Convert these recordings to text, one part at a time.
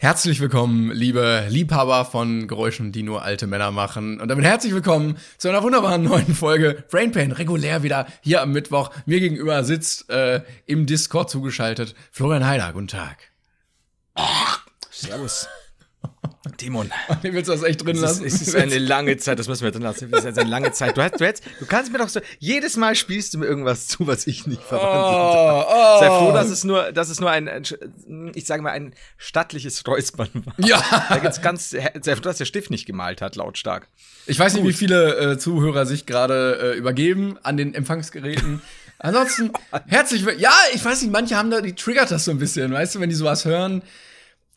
Herzlich willkommen, liebe Liebhaber von Geräuschen, die nur alte Männer machen. Und damit herzlich willkommen zu einer wunderbaren neuen Folge Brain Pain, regulär wieder hier am Mittwoch. Mir gegenüber sitzt äh, im Discord zugeschaltet Florian Heider. Guten Tag. Servus. Timon. Den willst du das echt drin Es lassen? ist, es ist eine lange Zeit, das müssen wir drin lassen. Es ist eine lange Zeit. Du, hast, du, hättest, du kannst mir doch so, jedes Mal spielst du mir irgendwas zu, was ich nicht verwandle. oh, oh. Sei froh, dass es nur, dass es nur ein, ein ich sage mal, ein stattliches Räuspern war. Ja. Da gibt's ganz, sei froh, dass der Stift nicht gemalt hat, lautstark. Ich weiß nicht, wie viele äh, Zuhörer sich gerade äh, übergeben an den Empfangsgeräten. Ansonsten, herzlich willkommen. Ja, ich weiß nicht, manche haben da, die triggert das so ein bisschen, weißt du, wenn die sowas hören.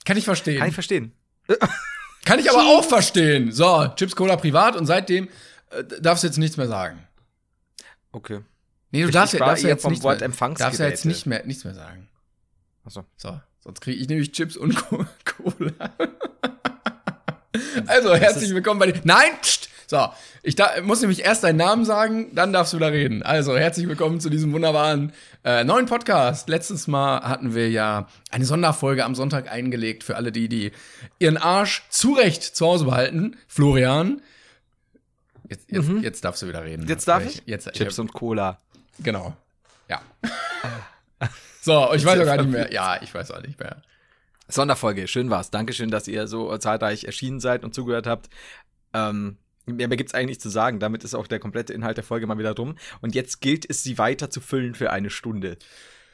Kann ich verstehen. Kann ich verstehen. Kann ich aber auch verstehen. So, Chips Cola privat und seitdem äh, darfst du jetzt nichts mehr sagen. Okay. Nee, du Ich- darfst, ich darfst jetzt vom nichts Wort mehr, darfst ja jetzt nicht mehr, nichts mehr sagen. Achso. So, sonst kriege ich nämlich Chips und Co Cola. also, herzlich willkommen bei dir. Nein! Pst, so, ich da, muss nämlich erst deinen Namen sagen, dann darfst du wieder reden. Also, herzlich willkommen zu diesem wunderbaren äh, neuen Podcast. Letztes Mal hatten wir ja eine Sonderfolge am Sonntag eingelegt für alle die, die ihren Arsch zurecht zu Hause behalten. Florian, jetzt, jetzt, jetzt darfst du wieder reden. Mhm. Jetzt darf ich? Jetzt, Chips und Cola. Genau. Ja. so, ich weiß auch gar nicht mehr. Ja, ich weiß auch nicht mehr. Sonderfolge, schön war's. Dankeschön, dass ihr so zahlreich erschienen seid und zugehört habt. Ähm, mehr mehr gibt's eigentlich nicht zu sagen. Damit ist auch der komplette Inhalt der Folge mal wieder rum. Und jetzt gilt es, sie weiter zu füllen für eine Stunde.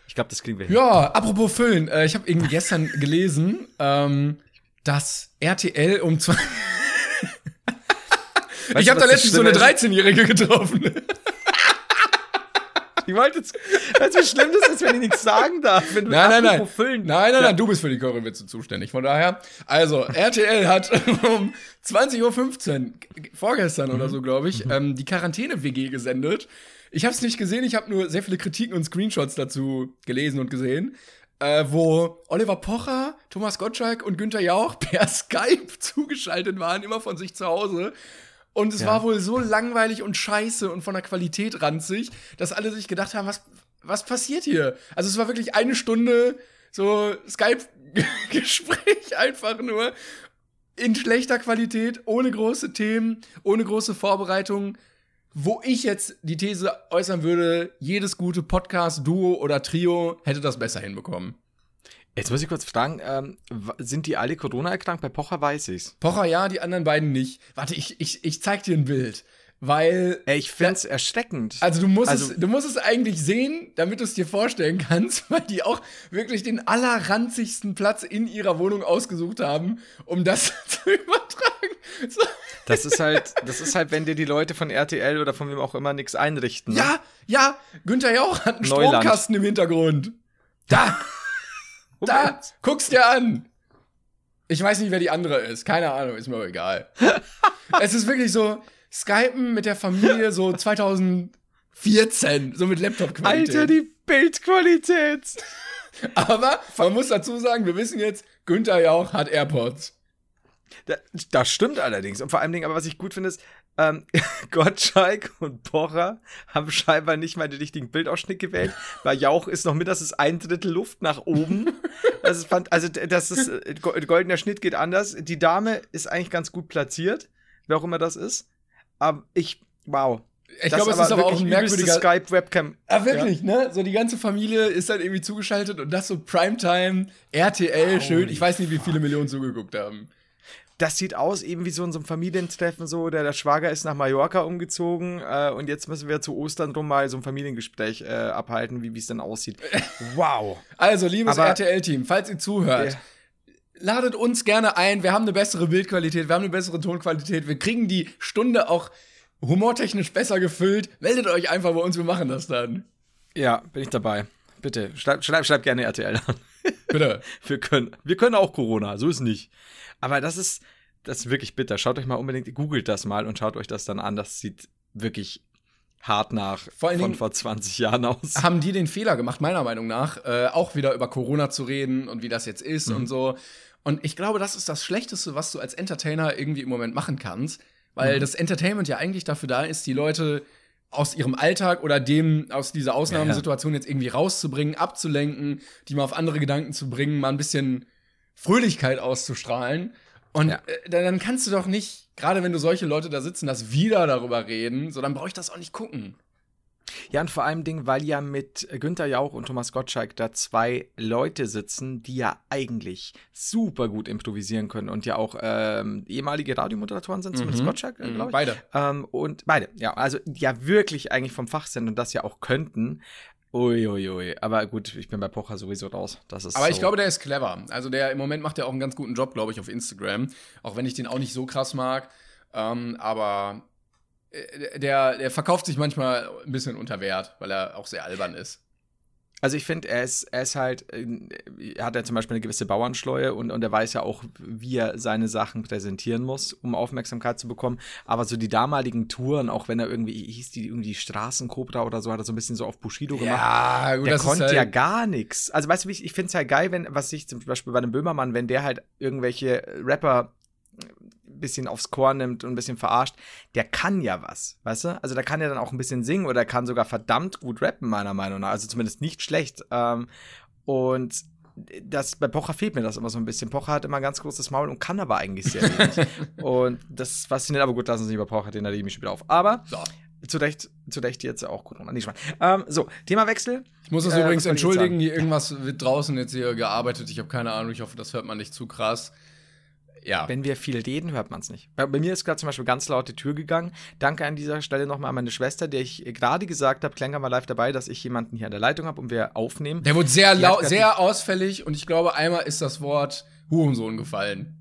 Ich glaube, das kriegen wir hin. Ja, apropos Füllen, äh, ich habe irgendwie gestern gelesen, ähm, dass RTL um zwei. Ich habe da letztens so eine Schlimme ist? 13-Jährige getroffen. Ich wollte jetzt. Weißt du, wie schlimm das ist, wenn ich nichts sagen darf? Wenn du Nein, nein, nein. Füllen. Nein, nein, nein, du bist für die Currywitze zuständig. Von daher, also, RTL hat um 20.15 Uhr, vorgestern oder so, glaube ich, ähm, die Quarantäne-WG gesendet. Ich habe es nicht gesehen, ich habe nur sehr viele Kritiken und Screenshots dazu gelesen und gesehen. Äh, wo Oliver Pocher, Thomas Gottschalk und Günther Jauch per Skype zugeschaltet waren, immer von sich zu Hause. Und es Ja. war wohl so langweilig und scheiße und von der Qualität ranzig, dass alle sich gedacht haben, was, was passiert hier? Also es war wirklich eine Stunde so Skype-Gespräch einfach nur in schlechter Qualität, ohne große Themen, ohne große Vorbereitung. Wo ich jetzt die These äußern würde, jedes gute Podcast, Duo oder Trio hätte das besser hinbekommen. Jetzt muss ich kurz fragen, ähm, sind die alle Corona erkrankt? Bei Pocher weiß ich's. Pocher ja, die anderen beiden nicht. Warte, ich, ich, ich zeig dir ein Bild. Weil Ey, ich find's erschreckend. Also du musst, Also- es, du musst es eigentlich sehen, damit du es dir vorstellen kannst, weil die auch wirklich den allerranzigsten Platz in ihrer Wohnung ausgesucht haben, um das zu übertragen. So. Das ist halt, das ist halt, wenn dir die Leute von RTL oder von wem auch immer nichts einrichten. Ne? Ja, ja, Günther Jauch hat einen Neuland. Stromkasten im Hintergrund. Da, da, guck's dir an. Ich weiß nicht, wer die andere ist. Keine Ahnung, ist mir egal. es ist wirklich so, Skypen mit der Familie so 2014, so mit Laptop-Qualität. Alter, die Bildqualität. Aber man muss dazu sagen, wir wissen jetzt, Günther Jauch hat AirPods. Da, das stimmt allerdings. Und vor allen Dingen, aber was ich gut finde, ist, ähm, Gottschalk und Pocher haben scheinbar nicht mal den richtigen Bildausschnitt gewählt. Bei Jauch ist noch mindestens ein Drittel Luft nach oben. Das ist, also, das ist, äh, go- goldener Schnitt geht anders. Die Dame ist eigentlich ganz gut platziert, wer auch immer das ist. Aber ich, wow. Ich glaube, es ist aber auch ein merkwürdiger. Skype-Webcam. Ah, wirklich, ne? So die ganze Familie ist dann irgendwie zugeschaltet und das so Primetime, RTL, schön. Holy Ich weiß nicht, wie viele Millionen zugeguckt haben. Das sieht aus eben wie so in so einem Familientreffen, so der, der Schwager ist nach Mallorca umgezogen äh, und jetzt müssen wir zu Ostern drum mal so ein Familiengespräch äh, abhalten, wie es dann aussieht. Wow. Also, liebes RTL-Team, falls ihr zuhört, Ja. ladet uns gerne ein. Wir haben eine bessere Bildqualität, wir haben eine bessere Tonqualität. Wir kriegen die Stunde auch humortechnisch besser gefüllt. Meldet euch einfach bei uns, wir machen das dann. Ja, bin ich dabei. Bitte, schreib, schreib, schreib gerne RTL an. Bitte. Wir können, wir können auch Corona, so ist nicht. Aber das ist, das ist wirklich bitter. Schaut euch mal unbedingt, googelt das mal und schaut euch das dann an. Das sieht wirklich hart nach Vor von vor 20 Jahren aus. haben die den Fehler gemacht, meiner Meinung nach, äh, auch wieder über Corona zu reden und wie das jetzt ist und so. Und ich glaube, das ist das Schlechteste, was du als Entertainer irgendwie im Moment machen kannst, weil das Entertainment ja eigentlich dafür da ist, die Leute aus ihrem Alltag oder dem aus dieser Ausnahmesituation jetzt irgendwie rauszubringen, abzulenken, die mal auf andere Gedanken zu bringen, mal ein bisschen Fröhlichkeit auszustrahlen. Und Ja. äh, dann dann kannst du doch nicht, gerade wenn du solche Leute da sitzen, das wieder darüber reden, so dann brauche ich das auch nicht gucken. Ja, und vor allem Ding, weil ja mit Günther Jauch und Thomas Gottschalk da zwei Leute sitzen, die ja eigentlich super gut improvisieren können und ja auch ähm, ehemalige Radiomoderatoren sind, zumindest Mhm. Gottschalk, äh, Mhm, glaube ich. Beide. Ähm, und beide, ja, also ja wirklich eigentlich vom Fach sind und das ja auch könnten. Uiuiui. Aber gut, ich bin bei Pocher sowieso raus. Das ist Aber ich so. glaube, der ist clever. Also der im Moment macht er auch einen ganz guten Job, glaube ich, auf Instagram. Auch wenn ich den auch nicht so krass mag. Ähm, aber der, der verkauft sich manchmal ein bisschen unter Wert, weil er auch sehr albern ist. Also ich finde, er ist, er ist halt, äh, er hat ja zum Beispiel eine gewisse Bauernschleue und, und er weiß ja auch, wie er seine Sachen präsentieren muss, um Aufmerksamkeit zu bekommen. Aber so die damaligen Touren, auch wenn er irgendwie, hieß die irgendwie Straßenkobra oder so, hat er so ein bisschen so auf Bushido gemacht. Ja, gut, Der konnte halt, ja gar nichts. Also weißt du, ich, ich finde es halt geil, wenn, was ich zum Beispiel bei dem Böhmermann, wenn der halt irgendwelche Rapper bisschen aufs Korn nimmt und ein bisschen verarscht, der kann ja was, weißt du? Also der kann ja dann auch ein bisschen singen oder kann sogar verdammt gut rappen, meiner Meinung nach. Also zumindest nicht schlecht. Ähm, und das, bei Pocher fehlt mir das immer so ein bisschen. Pocher hat immer ein ganz großes Maul und kann aber eigentlich sehr wenig. und das fasziniert aber gut, lassen Sie über Pocher, den rede ich mich schon wieder auf. Aber So. zu Recht, zu Recht jetzt auch gut. Nicht spannend. Ähm, so, Themawechsel. Ich muss das Äh, übrigens entschuldigen, hier irgendwas wird draußen jetzt hier gearbeitet. Ich habe keine Ahnung, ich hoffe, das hört man nicht zu krass. Ja. Wenn wir viel reden, hört man es nicht. Bei, bei mir ist gerade zum Beispiel ganz laut die Tür gegangen. Danke an dieser Stelle nochmal an meine Schwester, der ich gerade gesagt habe, Klenker war live dabei, dass ich jemanden hier an der Leitung habe und wir aufnehmen. Der wurde sehr sehr ausfällig und ich glaube, einmal ist das Wort Hurensohn gefallen.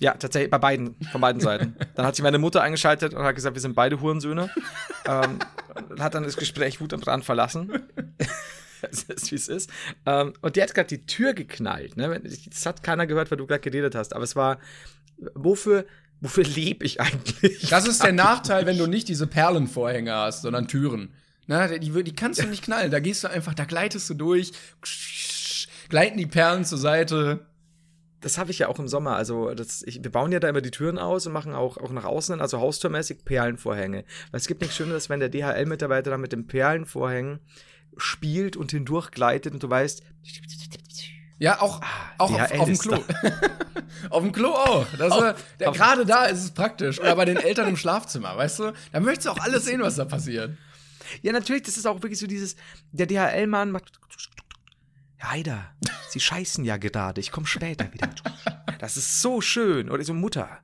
Ja, tatsächlich bei beiden, von beiden Seiten. Dann hat sich meine Mutter eingeschaltet und hat gesagt, wir sind beide Hurensöhne. ähm, und hat dann das Gespräch Wut am Brand verlassen. Es ist, wie es ist. Ähm, und die hat gerade die Tür geknallt. Ne? Das hat keiner gehört, weil du gerade geredet hast. Aber es war, wofür, wofür lebe ich eigentlich? Das ist der Nachteil, wenn du nicht diese Perlenvorhänge hast, sondern Türen. Na, die, die kannst du nicht knallen. Da gehst du einfach, da gleitest du durch, gleiten die Perlen zur Seite. Das habe ich ja auch im Sommer. Also, das, ich, wir bauen ja da immer die Türen aus und machen auch, auch nach außen, also haustürmäßig Perlenvorhänge. Weil es gibt nichts Schöneres, wenn der DHL-Mitarbeiter da mit den Perlenvorhängen spielt und hindurch gleitet und du weißt, Ja, auch, auch auf, auf dem Klo. auf dem Klo auch. Gerade da ist es praktisch. Oder bei den Eltern im Schlafzimmer, weißt du? Da möchtest du auch alles sehen, was da passiert. Ja, natürlich, das ist auch wirklich so dieses, der DHL-Mann macht. Heider, Sie scheißen ja gerade, ich komme später wieder. Das ist so schön. Oder so, Mutter.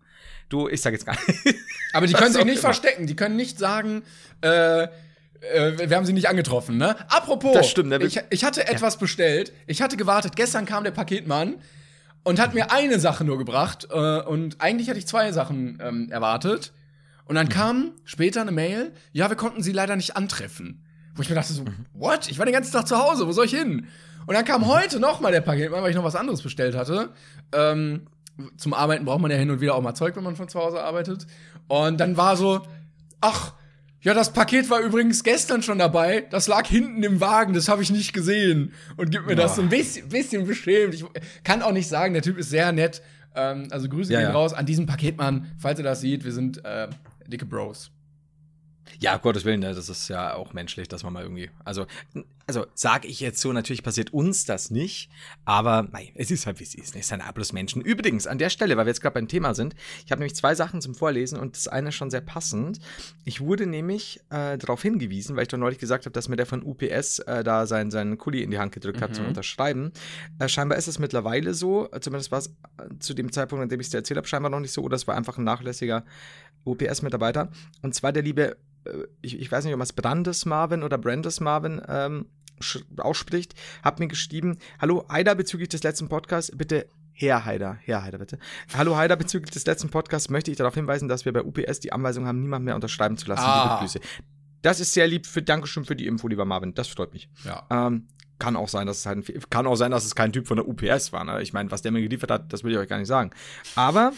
Du, ich sag jetzt gar nicht. Aber die können sich nicht immer. verstecken. Die können nicht sagen, äh, äh, wir haben sie nicht angetroffen, ne? Apropos, Das stimmt, ne? ich, ich hatte etwas bestellt. Ich hatte gewartet. Gestern kam der Paketmann und hat mir eine Sache nur gebracht. Äh, und eigentlich hatte ich zwei Sachen ähm, erwartet. Und dann kam später eine Mail, ja, wir konnten sie leider nicht antreffen. Wo ich mir dachte so, what? Ich war den ganzen Tag zu Hause, wo soll ich hin? Und dann kam heute noch mal der Paketmann, weil ich noch was anderes bestellt hatte. Ähm, zum Arbeiten braucht man ja hin und wieder auch mal Zeug, wenn man von zu Hause arbeitet. Und dann war so, ach, ja, das Paket war übrigens gestern schon dabei. Das lag hinten im Wagen, das habe ich nicht gesehen. Und gibt mir das so ein bisschen, bisschen beschämt. Ich kann auch nicht sagen, der Typ ist sehr nett. Ähm, also Grüße Ja, gehen ja. raus an diesen Paketmann, falls ihr das seht. Wir sind äh, dicke Bros. Ja, Gottes Willen, ne, das ist ja auch menschlich, dass man mal irgendwie. Also, also sage ich jetzt so, natürlich passiert uns das nicht, aber nein, es ist halt wie es ist. Es sind alles Menschen. Übrigens, an der Stelle, weil wir jetzt gerade beim Thema sind, ich habe nämlich zwei Sachen zum Vorlesen und das eine ist schon sehr passend. Ich wurde nämlich äh, darauf hingewiesen, weil ich doch neulich gesagt habe, dass mir der von UPS äh, da seinen, seinen Kuli in die Hand gedrückt hat Mhm. zum Unterschreiben. Äh, scheinbar ist es mittlerweile so, zumindest war es äh, zu dem Zeitpunkt, an dem ich es dir erzählt habe, scheinbar noch nicht so, oder es war einfach ein nachlässiger UPS-Mitarbeiter. Und zwar der liebe äh, ich, ich weiß nicht, ob man es Brandes Marvin oder Brandes Marvin ähm, ausspricht, hat mir geschrieben, hallo Heider bezüglich des letzten Podcasts, bitte Herr Heider, Herr Heider bitte. Hallo Heider, bezüglich des letzten Podcasts möchte ich darauf hinweisen, dass wir bei UPS die Anweisung haben, niemand mehr unterschreiben zu lassen. Ah. Liebe Grüße. Das ist sehr lieb, für, Dankeschön für die Info, lieber Marvin, das freut mich. Ja. Ähm, kann auch sein, dass es halt ein, kann auch sein, dass es kein Typ von der UPS war. Ne? Ich meine, was der mir geliefert hat, das will ich euch gar nicht sagen. Aber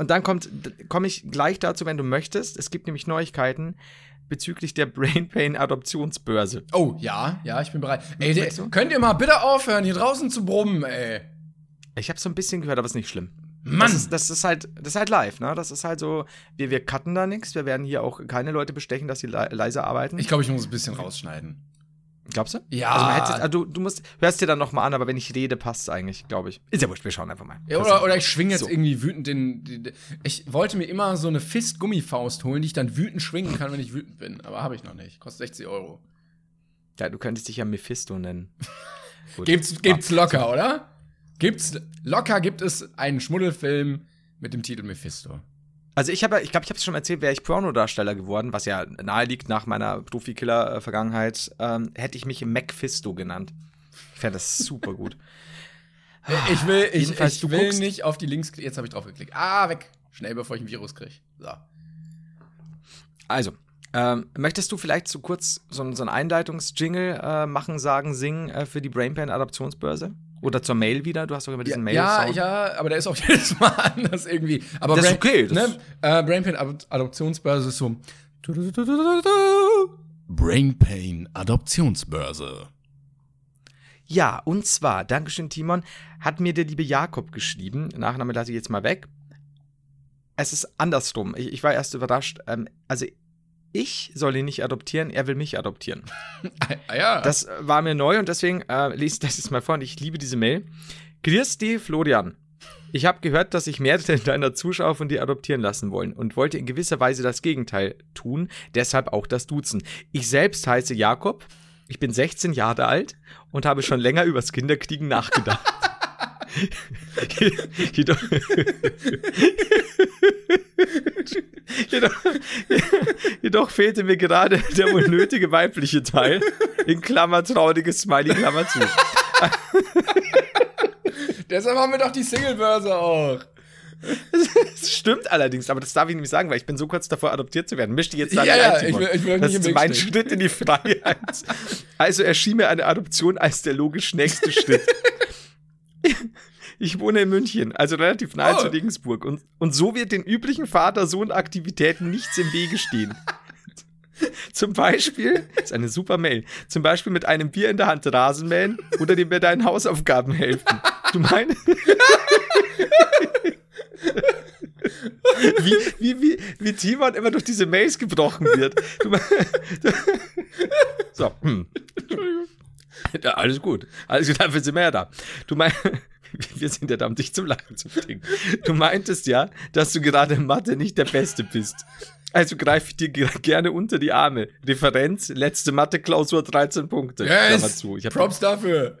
und dann kommt komme ich gleich dazu, wenn du möchtest. Es gibt nämlich Neuigkeiten bezüglich der Brain Pain Adoptionsbörse. Oh, ja, ja, ich bin bereit. Ey, der, könnt ihr mal bitte aufhören, hier draußen zu brummen, ey. Ich habe so ein bisschen gehört, aber ist nicht schlimm. Mann. Das ist, das ist halt, das ist halt live, ne? Das ist halt so, wir, wir cutten da nichts. Wir werden hier auch keine Leute bestechen, dass sie le leise arbeiten. Ich glaube, ich muss ein bisschen rausschneiden. Glaubst du? Ja. Also, man hätte also du, du musst, hörst dir dann noch mal an, aber wenn ich rede, passt es eigentlich, glaube ich. Ist ja wurscht, wir schauen einfach mal. Ja, oder, oder ich schwinge jetzt So. irgendwie wütend den, den, den. Ich wollte mir immer so eine Fist-Gummifaust holen, die ich dann wütend schwingen kann, wenn ich wütend bin. Aber habe ich noch nicht. Kostet 60 Euro. Ja, du könntest dich ja Mephisto nennen. Gibt's, gibt's locker, oder? Gibt's locker gibt es einen Schmuddelfilm mit dem Titel Mephisto. Also ich habe, ich glaube, ich habe es schon erzählt, wäre ich Pornodarsteller geworden, was ja nahe liegt nach meiner Profikiller-Vergangenheit, ähm, hätte ich mich Macfisto genannt. Ich fände das super gut. Ich will, ich, ich du will guckst- nicht auf die Links. Jetzt habe ich drauf geklickt. Ah, weg. Schnell, bevor ich ein Virus kriege. So. Also, ähm, möchtest du vielleicht so kurz so, so einen Einleitungsjingle äh, machen, sagen, singen äh, für die Brainpan-Adaptionsbörse? Oder zur Mail wieder? Du hast doch immer diesen Mail. ja, ja, aber der ist auch jedes Mal anders irgendwie. Aber Das ist okay, das- ne, äh, Brainpain Ad Adoptionsbörse ist so. Brainpain Adoptionsbörse. Ja, und zwar, Dankeschön, Timon, hat mir der liebe Jakob geschrieben. Nachname lasse ich jetzt mal weg. Es ist andersrum. Ich, ich war erst überrascht. Ähm, also, ich soll ihn nicht adoptieren, er will mich adoptieren. Ah, ja. Das war mir neu und deswegen äh, lese ich das jetzt mal vor und ich liebe diese Mail. Dich, Florian. Ich habe gehört, dass sich mehrere deiner Zuschauer von dir adoptieren lassen wollen und wollte in gewisser Weise das Gegenteil tun, deshalb auch das Duzen. Ich selbst heiße Jakob, ich bin 16 Jahre alt und habe schon länger übers Kinderkriegen nachgedacht. Jedoch, jedoch, jedoch fehlte mir gerade der wohl nötige weibliche Teil, in Klammer trauriges Smiley, Klammer zu. Deshalb haben wir doch die Singlebörse auch. Das stimmt allerdings, aber das darf ich nicht sagen, weil ich bin so kurz davor, adoptiert zu werden. Misch die jetzt da Ja, ja, ich will- ich will Das ist mein stehen. Schritt in die Freiheit. Also erschien mir eine Adoption als der logisch nächste Schritt. Ich wohne in München, also relativ nahe Oh. zu Regensburg. Und, und so wird den üblichen Vater-Sohn-Aktivitäten nichts im Wege stehen. Zum Beispiel, das ist eine super Mail, zum Beispiel mit einem Bier in der Hand Rasenmähen oder dem bei deinen Hausaufgaben helfen. Du meinst? wie, wie, wie, wie Timon immer durch diese Mails gebrochen wird. Du, so, hm. Ja, alles gut. Alles gut, dafür sind wir ja da. Du meinst, wir sind ja da, um dich zum Lachen zu bringen. Du meintest ja, dass du gerade in Mathe nicht der Beste bist. Also greife ich dir ge- gerne unter die Arme. Referenz, letzte Mathe-Klausur, 13 Punkte. Yes. Props dafür.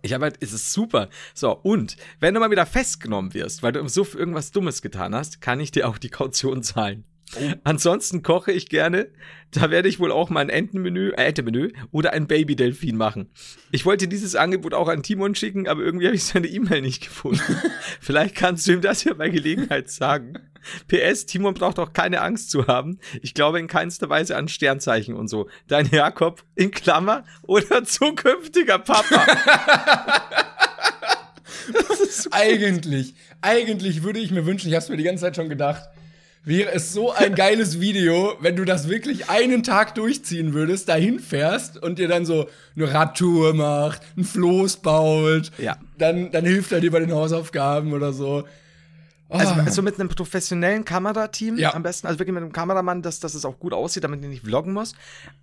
ich habe halt, es ist super. So, und wenn du mal wieder festgenommen wirst, weil du so irgendwas Dummes getan hast, kann ich dir auch die Kaution zahlen. Ansonsten koche ich gerne. Da werde ich wohl auch mal ein Entenmenü, äh, Entenmenü oder ein Baby-Delfin machen. Ich wollte dieses Angebot auch an Timon schicken, aber irgendwie habe ich seine E-Mail nicht gefunden. Vielleicht kannst du ihm das ja bei Gelegenheit sagen. PS, Timon braucht auch keine Angst zu haben. Ich glaube in keinster Weise an Sternzeichen und so. Dein Jakob in Klammer oder zukünftiger Papa. das ist so Eigentlich, eigentlich würde ich mir wünschen, ich habe es mir die ganze Zeit schon gedacht, wäre es so ein geiles Video, wenn du das wirklich einen Tag durchziehen würdest, dahin fährst und dir dann so eine Radtour macht, ein Floß baut, Ja. dann, dann hilft er dir bei den Hausaufgaben oder so. Also, Ah. also mit einem professionellen Kamerateam Ja. am besten, also wirklich mit einem Kameramann, dass, dass es auch gut aussieht, damit ich nicht vloggen muss.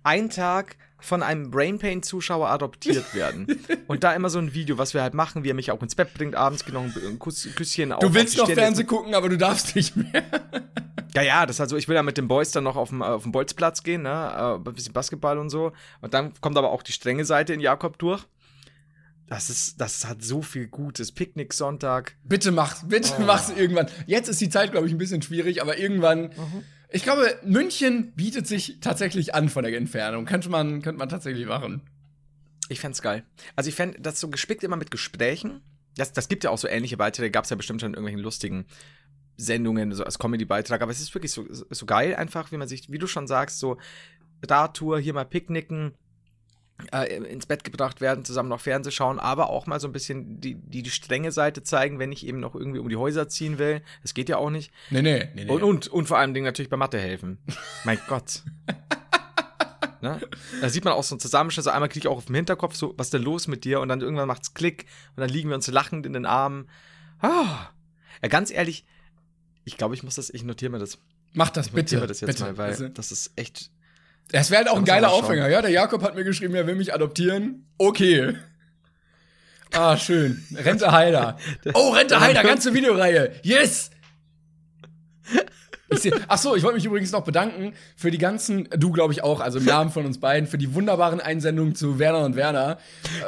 Ein Tag von einem Brainpain-Zuschauer adoptiert werden. Und da immer so ein Video, was wir halt machen, wie er mich auch ins Bett bringt, abends genau ein Kuss, Küsschen auf. du auf willst die noch Fernsehen gucken, aber du darfst nicht mehr. Ja, ja, das ist also, ich will ja mit den Boys dann noch auf dem, äh, auf dem Bolzplatz gehen, ne? Äh, ein bisschen Basketball und so. Und dann kommt aber auch die strenge Seite in Jakob durch. Das ist, das hat so viel Gutes. Picknick Sonntag. Bitte mach's, bitte Oh. mach's irgendwann. Jetzt ist die Zeit, glaube ich, ein bisschen schwierig, aber irgendwann. Ich glaube, München bietet sich tatsächlich an von der Entfernung. Könnte man, könnte man tatsächlich machen. Ich fänd's geil. Also ich fänd das so gespickt immer mit Gesprächen. Das, das gibt ja auch so ähnliche Beiträge, gab's ja bestimmt schon in irgendwelchen lustigen Sendungen, so als Comedy-Beitrag, aber es ist wirklich so, so geil einfach, wie man sich, wie du schon sagst, so Radtour, hier mal picknicken, äh, ins Bett gebracht werden, zusammen noch Fernseh schauen, aber auch mal so ein bisschen die, die, die strenge Seite zeigen, wenn ich eben noch irgendwie um die Häuser ziehen will. Das geht ja auch nicht. Nee, nee, nee, nee. Und, und, und vor allem Dingen natürlich bei Mathe helfen. mein Gott. Ne? Da sieht man auch so einen Zusammenschnitt, so einmal kriege ich auch auf dem Hinterkopf so, was ist denn los mit dir? Und dann irgendwann macht's Klick und dann liegen wir uns lachend in den Armen. Ah. Ja, ganz ehrlich, ich glaube, ich muss das, ich notiere mir das. Mach das Ich bitte. notiere mir das jetzt bitte, mal, weil bitte. das ist echt Das wäre halt auch ein geiler. Aufhänger. Ja, der Jakob hat mir geschrieben, er will mich adoptieren. Okay. Ah, schön. Rente Heider. Oh, Rente Heider, ganze Videoreihe. Yes! Ich seh, ach so, ich wollte mich übrigens noch bedanken für die ganzen, du glaube ich auch, also im Namen von uns beiden, für die wunderbaren Einsendungen zu Werner und Werner.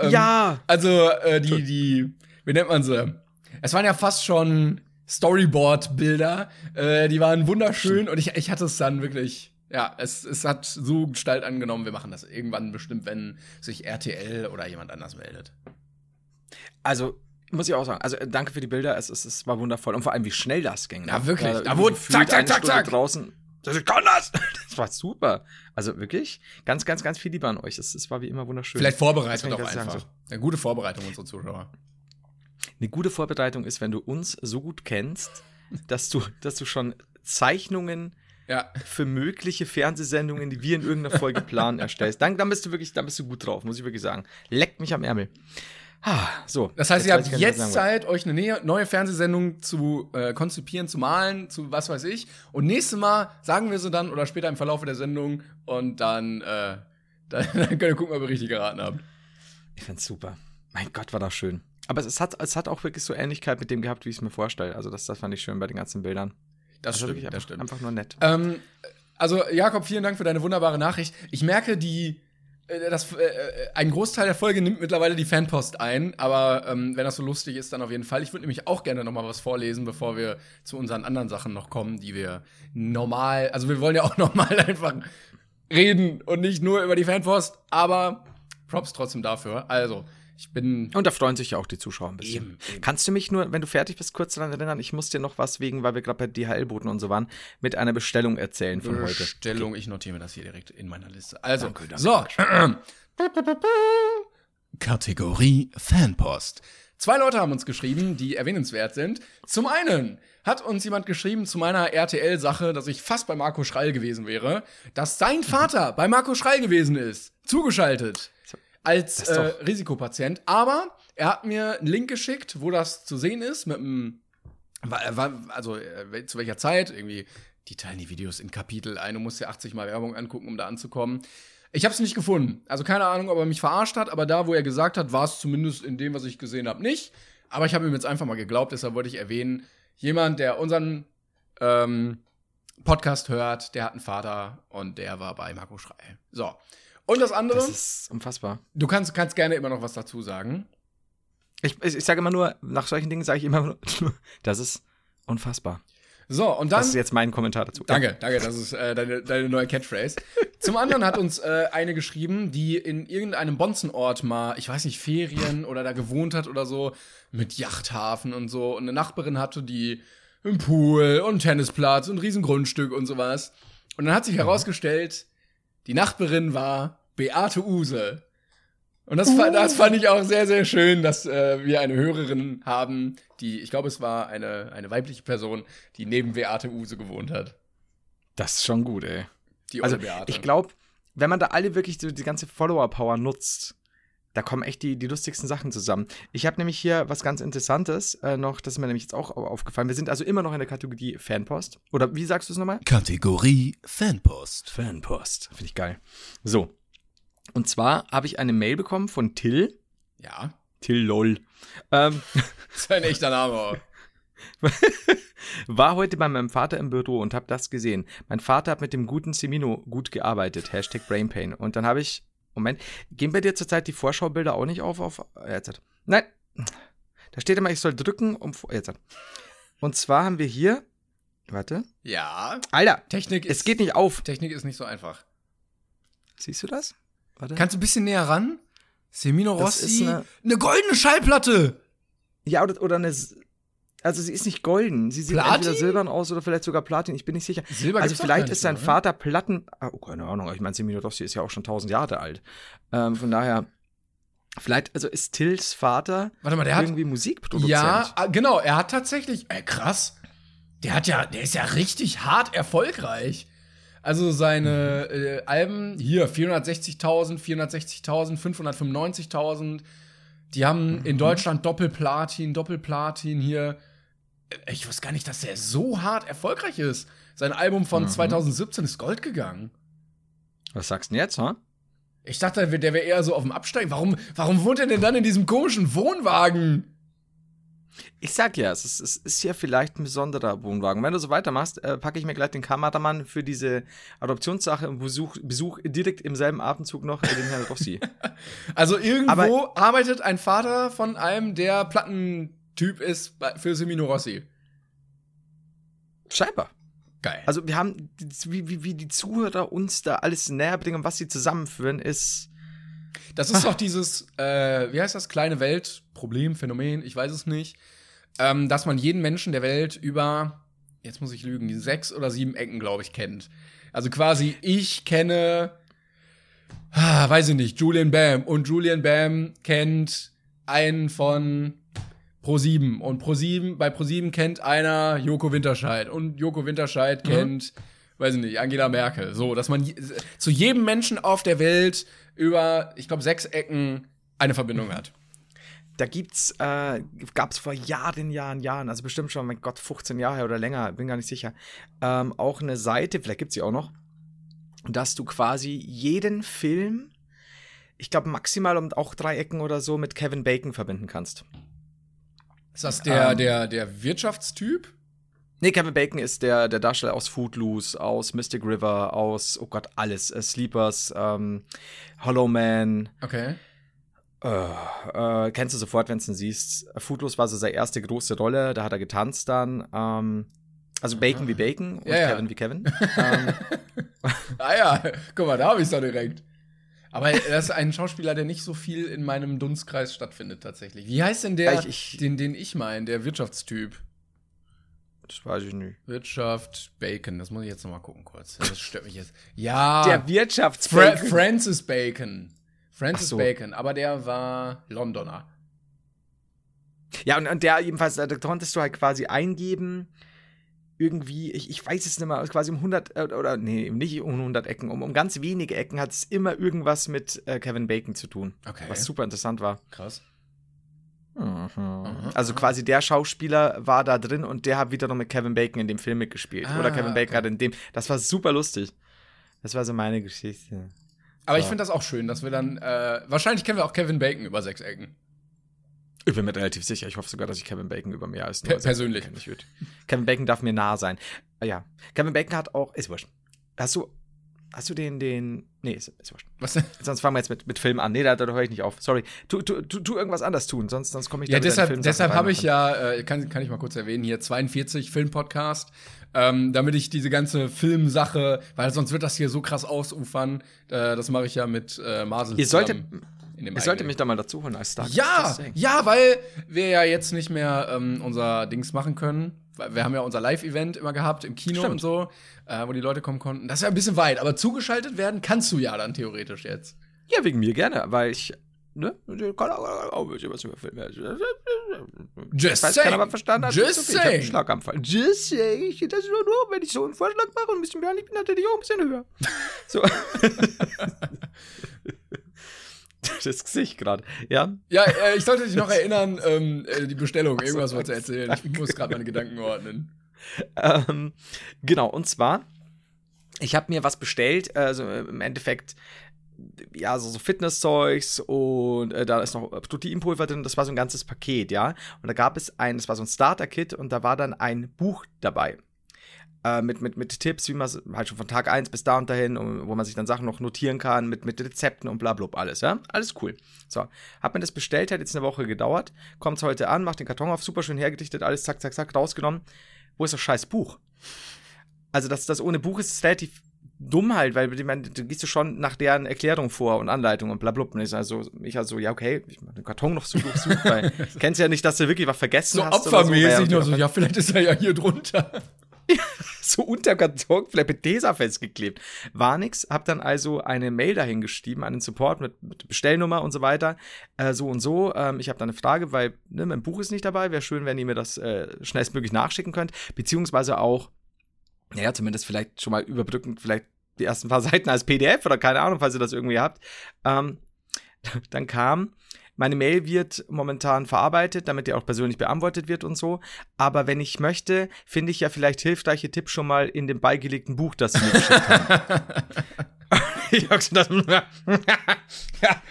Ähm, Ja. Also äh, die, die, wie nennt man sie? Es waren ja fast schon Storyboard-Bilder. Äh, die waren wunderschön und ich, ich hatte es dann wirklich. Ja, es, es hat so Gestalt angenommen. Wir machen das irgendwann bestimmt, wenn sich RTL oder jemand anders meldet. Also, muss ich auch sagen, also äh, danke für die Bilder, es, es, es war wundervoll. Und vor allem, wie schnell das ging. ne? Ja, wirklich. Da irgendwie wurde zack, zack, zack, zack. draußen. Das, ich kann das! Das war super. Also wirklich, ganz, ganz, ganz viel Liebe an euch. Es, es war wie immer wunderschön. Vielleicht vorbereitet auch ganz einfach. sagen, Eine gute Vorbereitung unserer Zuschauer. Eine gute Vorbereitung ist, wenn du uns so gut kennst, dass du, dass du schon Zeichnungen Ja. für mögliche Fernsehsendungen, die wir in irgendeiner Folge planen, erstellst. Dann, dann bist du wirklich, dann bist du gut drauf, muss ich wirklich sagen. Leckt mich am Ärmel. Ah, so. Das heißt, ihr habt jetzt. Zeit, euch eine neue Fernsehsendung zu äh, konzipieren, zu malen, zu was weiß ich. Und nächstes Mal sagen wir sie dann oder später im Verlauf der Sendung und dann, äh, dann, dann könnt ihr gucken, ob ihr richtig geraten habt. Ich find's super. Mein Gott, war das schön. Aber es, es, hat, es hat auch wirklich so Ähnlichkeit mit dem gehabt, wie ich es mir vorstelle. Also, das, das fand ich schön bei den ganzen Bildern. Das Also stimmt, das einfach, stimmt. Einfach nur nett. Ähm, also, Jakob, vielen Dank für deine wunderbare Nachricht. Ich merke, die, äh, das, äh, äh, ein Großteil der Folge nimmt mittlerweile die Fanpost ein, aber ähm, wenn das so lustig ist, dann auf jeden Fall. Ich würde nämlich auch gerne noch mal was vorlesen, bevor wir zu unseren anderen Sachen noch kommen, die wir normal, also wir wollen ja auch normal einfach reden und nicht nur über die Fanpost, aber Props trotzdem dafür. Also, ich bin Und da freuen sich ja auch die Zuschauer ein bisschen. Eben, eben. Kannst du mich nur, wenn du fertig bist, kurz daran erinnern? Ich muss dir noch was wegen, weil wir gerade bei DHL-Boten und so waren, mit einer Bestellung erzählen von heute. Bestellung. Ich notiere mir das hier direkt in meiner Liste. Also, Danke, danke, so. Kategorie Fanpost. Zwei Leute haben uns geschrieben, die erwähnenswert sind. Zum einen hat uns jemand geschrieben zu meiner RTL-Sache, dass ich fast bei Marco Schreil gewesen wäre, dass sein Vater bei Marco Schreil gewesen ist. Zugeschaltet. Als äh, Risikopatient. Aber er hat mir einen Link geschickt, wo das zu sehen ist, mit einem Also, äh, zu welcher Zeit? Irgendwie, die teilen die Videos in Kapitel ein. Du musst dir 80 Mal Werbung angucken, um da anzukommen. Ich habe es nicht gefunden. Also, keine Ahnung, ob er mich verarscht hat, aber da, wo er gesagt hat, war es zumindest in dem, was ich gesehen habe, nicht. Aber ich habe ihm jetzt einfach mal geglaubt, deshalb wollte ich erwähnen, jemand, der unseren ähm, Podcast hört, der hat einen Vater und der war bei Marco Schrei. So. Und das andere, Das ist unfassbar. du kannst, kannst gerne immer noch was dazu sagen. Ich, ich, ich sage immer nur, nach solchen Dingen sage ich immer nur, das ist unfassbar. So, und dann. Das ist jetzt mein Kommentar dazu. Danke, danke, das ist äh, deine, deine neue Catchphrase. Zum anderen hat uns äh, eine geschrieben, die in irgendeinem Bonzenort mal, ich weiß nicht, Ferien oder da gewohnt hat oder so, mit Yachthafen und so. Und eine Nachbarin hatte, die einen Pool und einen Tennisplatz und ein riesen Grundstück und sowas. Und dann hat sich herausgestellt, die Nachbarin war Beate Use. Und das, fa- das fand ich auch sehr, sehr schön, dass äh, wir eine Hörerin haben, die, ich glaube, es war eine, eine weibliche Person, die neben Beate Use gewohnt hat. Das ist schon gut, ey. Die Also, Beate. ich glaube, wenn man da alle wirklich so die ganze Follower-Power nutzt, da kommen echt die, die lustigsten Sachen zusammen. Ich habe nämlich hier was ganz Interessantes äh, noch, das ist mir nämlich jetzt auch au- aufgefallen. Wir sind also immer noch in der Kategorie Fanpost. Oder wie sagst du es nochmal? Kategorie Fanpost. Fanpost. Finde ich geil. So. Und zwar habe ich eine Mail bekommen von Till. ja, Till LOL. Ähm, das ist ein echter Name. war heute bei meinem Vater im Büro und habe das gesehen. Mein Vater hat mit dem guten Semino gut gearbeitet. Hashtag Brainpain. Und dann habe ich, Moment, gehen bei dir zurzeit die Vorschaubilder auch nicht auf? auf äh, jetzt. Nein. Da steht immer, ich soll drücken, um. Jetzt. Und zwar haben wir hier, warte. Ja, Alter, Technik ist. es geht nicht auf. Technik ist nicht so einfach. Siehst du das? Warte. Kannst du ein bisschen näher ran? Semino Rossi. ist eine- eine goldene Schallplatte. Ja, oder, oder eine. Also sie ist nicht golden. Sie sieht Platin? entweder silbern aus oder vielleicht sogar Platin. Ich bin nicht sicher. Silber also vielleicht ist sein? Vater Platten. Ah, oh, keine Ahnung. Ich meine, Semino Rossi ist ja auch schon 1000 Jahre alt. Ähm, von daher. Vielleicht, also ist Tills Vater Warte mal, der hat. irgendwie Musikproduzent. Ja, ah, genau, er hat tatsächlich. Ey, krass. Der hat ja, der ist ja richtig hart erfolgreich. Also seine äh, Alben, hier 460.000, 460.000, 595.000. Die haben in Deutschland Doppelplatin, Doppelplatin hier. Ich wusste gar nicht, dass der so hart erfolgreich ist. Sein Album von Mhm. 2017 ist Gold gegangen. Was sagst du denn jetzt, ha? Ich dachte, der wäre eher so auf dem Absteigen. Warum, warum wohnt er denn dann in diesem komischen Wohnwagen? Ich sag ja, es ist, es ist ja vielleicht ein besonderer Wohnwagen. Wenn du so weitermachst, äh, packe ich mir gleich den Kameramann für diese Adoptionssache und Besuch, Besuch direkt im selben Atemzug noch äh, den Herrn Rossi. Also irgendwo Aber- arbeitet ein Vater von einem, der Plattentyp ist für Semino Rossi. Scheinbar. Geil. Also wir haben, wie, wie, wie die Zuhörer uns da alles näher bringen was sie zusammenführen, ist. Das ist doch dieses, äh, wie heißt das, kleine Welt, Problem, Phänomen, ich weiß es nicht, ähm, dass man jeden Menschen der Welt über, jetzt muss ich lügen, die sechs oder sieben Ecken, glaube ich, kennt. Also quasi, ich kenne, ah, weiß ich nicht, Julian Bam und Julian Bam kennt einen von Pro7 und Pro7, bei Pro7 kennt einer Joko Winterscheid und Joko Winterscheid kennt, weiß ich nicht, Angela Merkel. So, dass man zu jedem Menschen auf der Welt über, ich glaube, sechs Ecken eine Verbindung hat. Da gibt's, äh, gab's vor Jahren, Jahren, Jahren, also bestimmt schon, mein Gott, 15 Jahre oder länger, bin gar nicht sicher, ähm, auch eine Seite, vielleicht gibt's sie auch noch, dass du quasi jeden Film, ich glaube maximal um auch drei Ecken oder so, mit Kevin Bacon verbinden kannst. Ist das der, Ähm. der, der Wirtschaftstyp? Nee, Kevin Bacon ist der, der Darsteller aus Footloose, aus Mystic River, aus, oh Gott, alles. Äh, Sleepers, ähm, Hollow Man. Okay. Äh, äh, kennst du sofort, wenn du ihn siehst. Footloose war so seine erste große Rolle, da hat er getanzt dann. Ähm, also Bacon wie Bacon und Ja, ja. Kevin wie Kevin. ähm, Ah ja, guck mal, da habe ich doch direkt. Aber das ist ein Schauspieler, der nicht so viel in meinem Dunstkreis stattfindet tatsächlich. Wie heißt denn der, Ja, ich- ich- den, den ich meine, der Wirtschaftstyp? das weiß ich nicht. Wirtschaft, Bacon, das muss ich jetzt noch mal gucken kurz. Das stört mich jetzt. Ja, Der Fra Wirtschaftsbacon. Francis Bacon. Francis so. Bacon, aber der war Londoner. Ja, und, und der jedenfalls, da konntest du halt quasi eingeben, irgendwie, ich, ich weiß es nicht mehr, quasi um 100, äh, oder nee, nicht um 100 Ecken, um, um ganz wenige Ecken hat es immer irgendwas mit äh, Kevin Bacon zu tun. Okay. Was super interessant war. Krass. Also quasi der Schauspieler war da drin und der hat wiederum mit Kevin Bacon in dem Film mitgespielt. Ah, Oder Kevin Bacon okay. hat in dem. Das war super lustig. Das war so meine Geschichte. Aber ich Ja. finde das auch schön, dass wir dann, äh, wahrscheinlich kennen wir auch Kevin Bacon über sechs Ecken. Ich bin mir relativ sicher. Ich hoffe sogar, dass ich Kevin Bacon über mehr als Per- nur persönlich. kennen würde. Kevin Bacon darf mir nah sein. Ah, ja. Kevin Bacon hat auch. Ist wurscht. Hast du. Hast du den, den. Nee, ist, ist wurscht. Was denn? Sonst fangen wir jetzt mit, mit Film an. Nee, da, da höre ich nicht auf. Sorry. Tu, tu, tu, tu irgendwas anders tun, sonst, sonst komme ich Ja, da in deshalb, deshalb habe ich ja, äh, kann, kann ich mal kurz erwähnen, hier 42 Filmpodcast, ähm, damit ich diese ganze Filmsache, weil sonst wird das hier so krass ausufern, äh, das mache ich ja mit äh, Marcel Ihr solltet, in dem solltet eigenen. mich da mal dazu holen als Star. Ja, ja, weil wir ja jetzt nicht mehr ähm, unser Dings machen können. Wir haben ja unser Live-Event immer gehabt im Kino Stimmt. und so, äh, wo die Leute kommen konnten. Das ist ja ein bisschen weit, aber zugeschaltet werden kannst du ja dann theoretisch jetzt. Ja, wegen mir gerne, weil ich. Ne? Kann auch ein was über Filme. Just saying. keiner was verstanden hat, Just okay. ich saying. Schlaganfall. Just saying. Das ist nur, nur, wenn ich so einen Vorschlag mache und ein bisschen mehr, ich bin natürlich auch ein bisschen höher. So. das Gesicht gerade. Ja. Ja, äh, ich sollte dich noch erinnern, ähm, äh, die Bestellung, irgendwas wollte erzählen. Ich muss gerade meine Gedanken ordnen. Ähm, genau, und zwar, ich habe mir was bestellt, also äh, im Endeffekt, ja, so, so Fitnesszeugs und äh, da ist noch Proteinpulver drin, das war so ein ganzes Paket, ja. Und da gab es ein, das war so ein Starter-Kit und da war dann ein Buch dabei. Äh, mit, mit, mit Tipps, wie man es halt schon von Tag 1 bis da und dahin, um, wo man sich dann Sachen noch notieren kann, mit, mit Rezepten und bla bla alles, ja. Alles cool. So, hab mir das bestellt, hat jetzt eine Woche gedauert, kommt's heute an, macht den Karton auf, super schön hergedichtet, alles zack, zack, zack, rausgenommen wo ist das scheiß Buch? Also, dass das ohne Buch ist, ist relativ dumm halt, weil meine, du gehst du schon nach deren Erklärung vor und Anleitung und blablabla. Und ich also, ich also, ja, okay, ich mach den Karton noch so durchsucht, weil kennst ja nicht, dass du wirklich was vergessen So hast. oder opfermäßig so, nur so, ja, vielleicht ist er ja hier drunter. so unter Karton vielleicht festgeklebt. War nix, hab dann also eine Mail dahin geschrieben, einen Support mit, mit Bestellnummer und so weiter. Äh, so und so. Ähm, ich habe da eine Frage, weil ne, mein Buch ist nicht dabei. Wäre schön, wenn ihr mir das äh, schnellstmöglich nachschicken könnt. Beziehungsweise auch, naja, zumindest vielleicht schon mal überbrückend, vielleicht die ersten paar Seiten als PDF oder keine Ahnung, falls ihr das irgendwie habt. Ähm, dann kam, meine Mail wird momentan verarbeitet, damit die auch persönlich beantwortet wird und so. Aber wenn ich möchte, finde ich ja vielleicht hilfreiche Tipps schon mal in dem beigelegten Buch, das sie mir geschickt haben. ich hab gedacht, ja,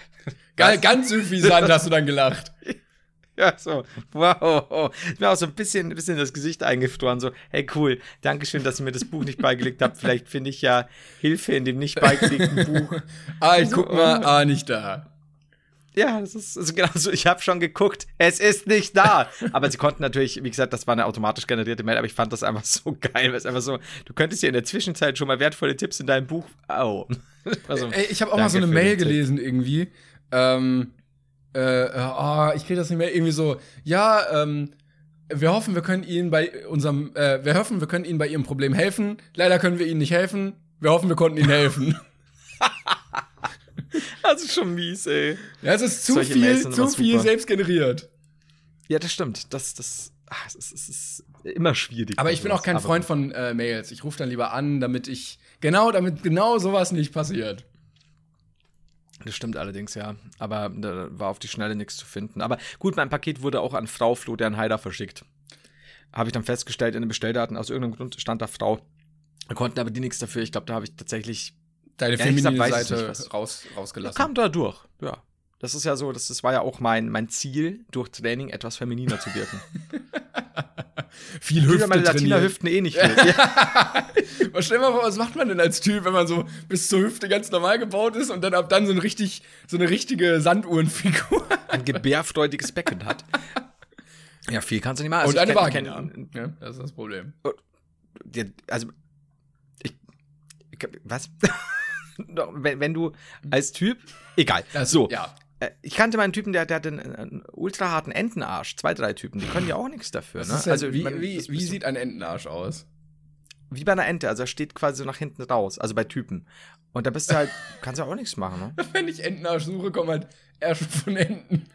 Ga- Ganz suffisant hast du dann gelacht. ja, so, wow. Ich mir auch so ein bisschen, ein bisschen das Gesicht eingefroren, so, hey, cool, Dankeschön, dass ihr mir das Buch nicht beigelegt habt. Vielleicht finde ich ja Hilfe in dem nicht beigelegten Buch. Ah, ich guck mal, ah, nicht da. Ja, das ist also genau so. Ich habe schon geguckt, es ist nicht da. Aber sie konnten natürlich, wie gesagt, das war eine automatisch generierte Mail, aber ich fand das einfach so geil, weil es einfach so, du könntest ja in der Zwischenzeit schon mal wertvolle Tipps in deinem Buch. Au. Also, Ey, ich habe auch mal so eine Mail den Tipp. gelesen irgendwie. Ähm, äh, ah, ich kriege das nicht mehr irgendwie so. Ja, ähm, wir hoffen, wir können Ihnen bei unserem, äh, wir hoffen, wir können Ihnen bei Ihrem Problem helfen. Leider können wir Ihnen nicht helfen. Wir hoffen, wir konnten Ihnen helfen. Das ist schon mies, ey. ja, es ist zu Solche viel, zu viel selbst generiert. Ja, das stimmt. Das, das, ah, es ist, es ist immer schwierig. Aber ich bin auch kein Aber- Freund von äh, Mails. Ich rufe dann lieber an, damit ich genau, damit genau sowas nicht passiert. Das stimmt allerdings, ja. Aber da war auf die Schnelle nichts zu finden. Aber gut, mein Paket wurde auch an Frau Florian Heider verschickt. Habe ich dann festgestellt in den Bestelldaten, aus irgendeinem Grund stand da Frau. Da konnten aber die nichts dafür. Ich glaube, da habe ich tatsächlich. Deine gesagt feminine ich Seite nicht, raus, rausgelassen. Kam da durch, ja. Das ist ja so, das, das war ja auch mein, mein Ziel, durch Training etwas femininer zu wirken. Viel Hüfte Hüfte meine. Latina-Hüften eh nicht mit. Ja. Was stell mal vor, was macht man denn als Typ, wenn man so bis zur Hüfte ganz normal gebaut ist und dann ab dann so, ein richtig, so eine richtige Sanduhrenfigur Ein gebärfreudiges Becken hat. Ja, viel kannst du nicht machen. Also und eine Vagina. Ja, das ist das Problem. Ja, also ich, ich was? Wenn, wenn du als Typ, egal. Das, so, Ja. äh, ich kannte mal einen Typen, der, der hat einen, einen ultra harten Entenarsch. Zwei, drei Typen, die können ja auch nichts dafür. Ne? ja, wie, man- wie, wie sieht ein Entenarsch aus? wie bei einer Ente, also er steht quasi so nach hinten raus, also bei Typen. Und da bist du halt, kannst du auch nichts machen, ne? Wenn ich Entenarsch suche, kommen halt Ärsche von Enten.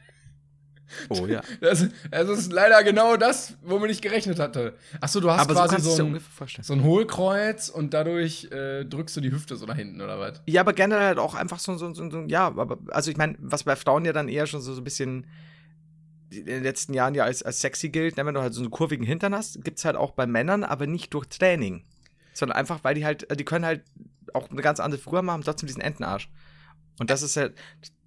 Oh ja. Das, das ist leider genau das, womit ich gerechnet hatte. Achso, du hast Aber so quasi so, es dir ein, so ein Hohlkreuz und dadurch äh, drückst du die Hüfte so nach hinten, oder was? Ja, aber generell halt auch einfach so, so, so, so ja, aber, also ich meine, was bei Frauen ja dann eher schon so, so ein bisschen in den letzten Jahren ja als, als sexy gilt, ne, wenn du halt so einen kurvigen Hintern hast, gibt's halt auch bei Männern, aber nicht durch Training. Sondern einfach, weil die halt, die können halt auch eine ganz andere Figur machen, haben trotzdem diesen Entenarsch. Und das ist halt,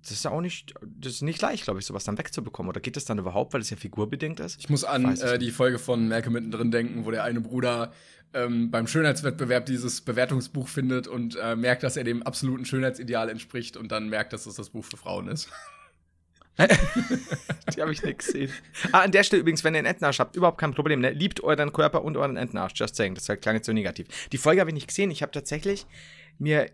das ist ja auch nicht, das ist nicht leicht, glaube ich, sowas dann wegzubekommen. Oder geht das dann überhaupt, weil es ja figurbedingt ist? Ich muss an äh, die Folge von Malcolm mittendrin denken, wo der eine Bruder ähm, beim Schönheitswettbewerb dieses Bewertungsbuch findet und äh, merkt, dass er dem absoluten Schönheitsideal entspricht und dann merkt, dass es das Buch für Frauen ist. Die habe ich nicht gesehen. Ah, an der Stelle übrigens, wenn ihr einen Entenarsch habt, überhaupt kein Problem. Ne? Liebt euren Körper und euren Entenarsch. Just saying. Das klang jetzt so negativ. Die Folge habe ich nicht gesehen. Ich habe tatsächlich mir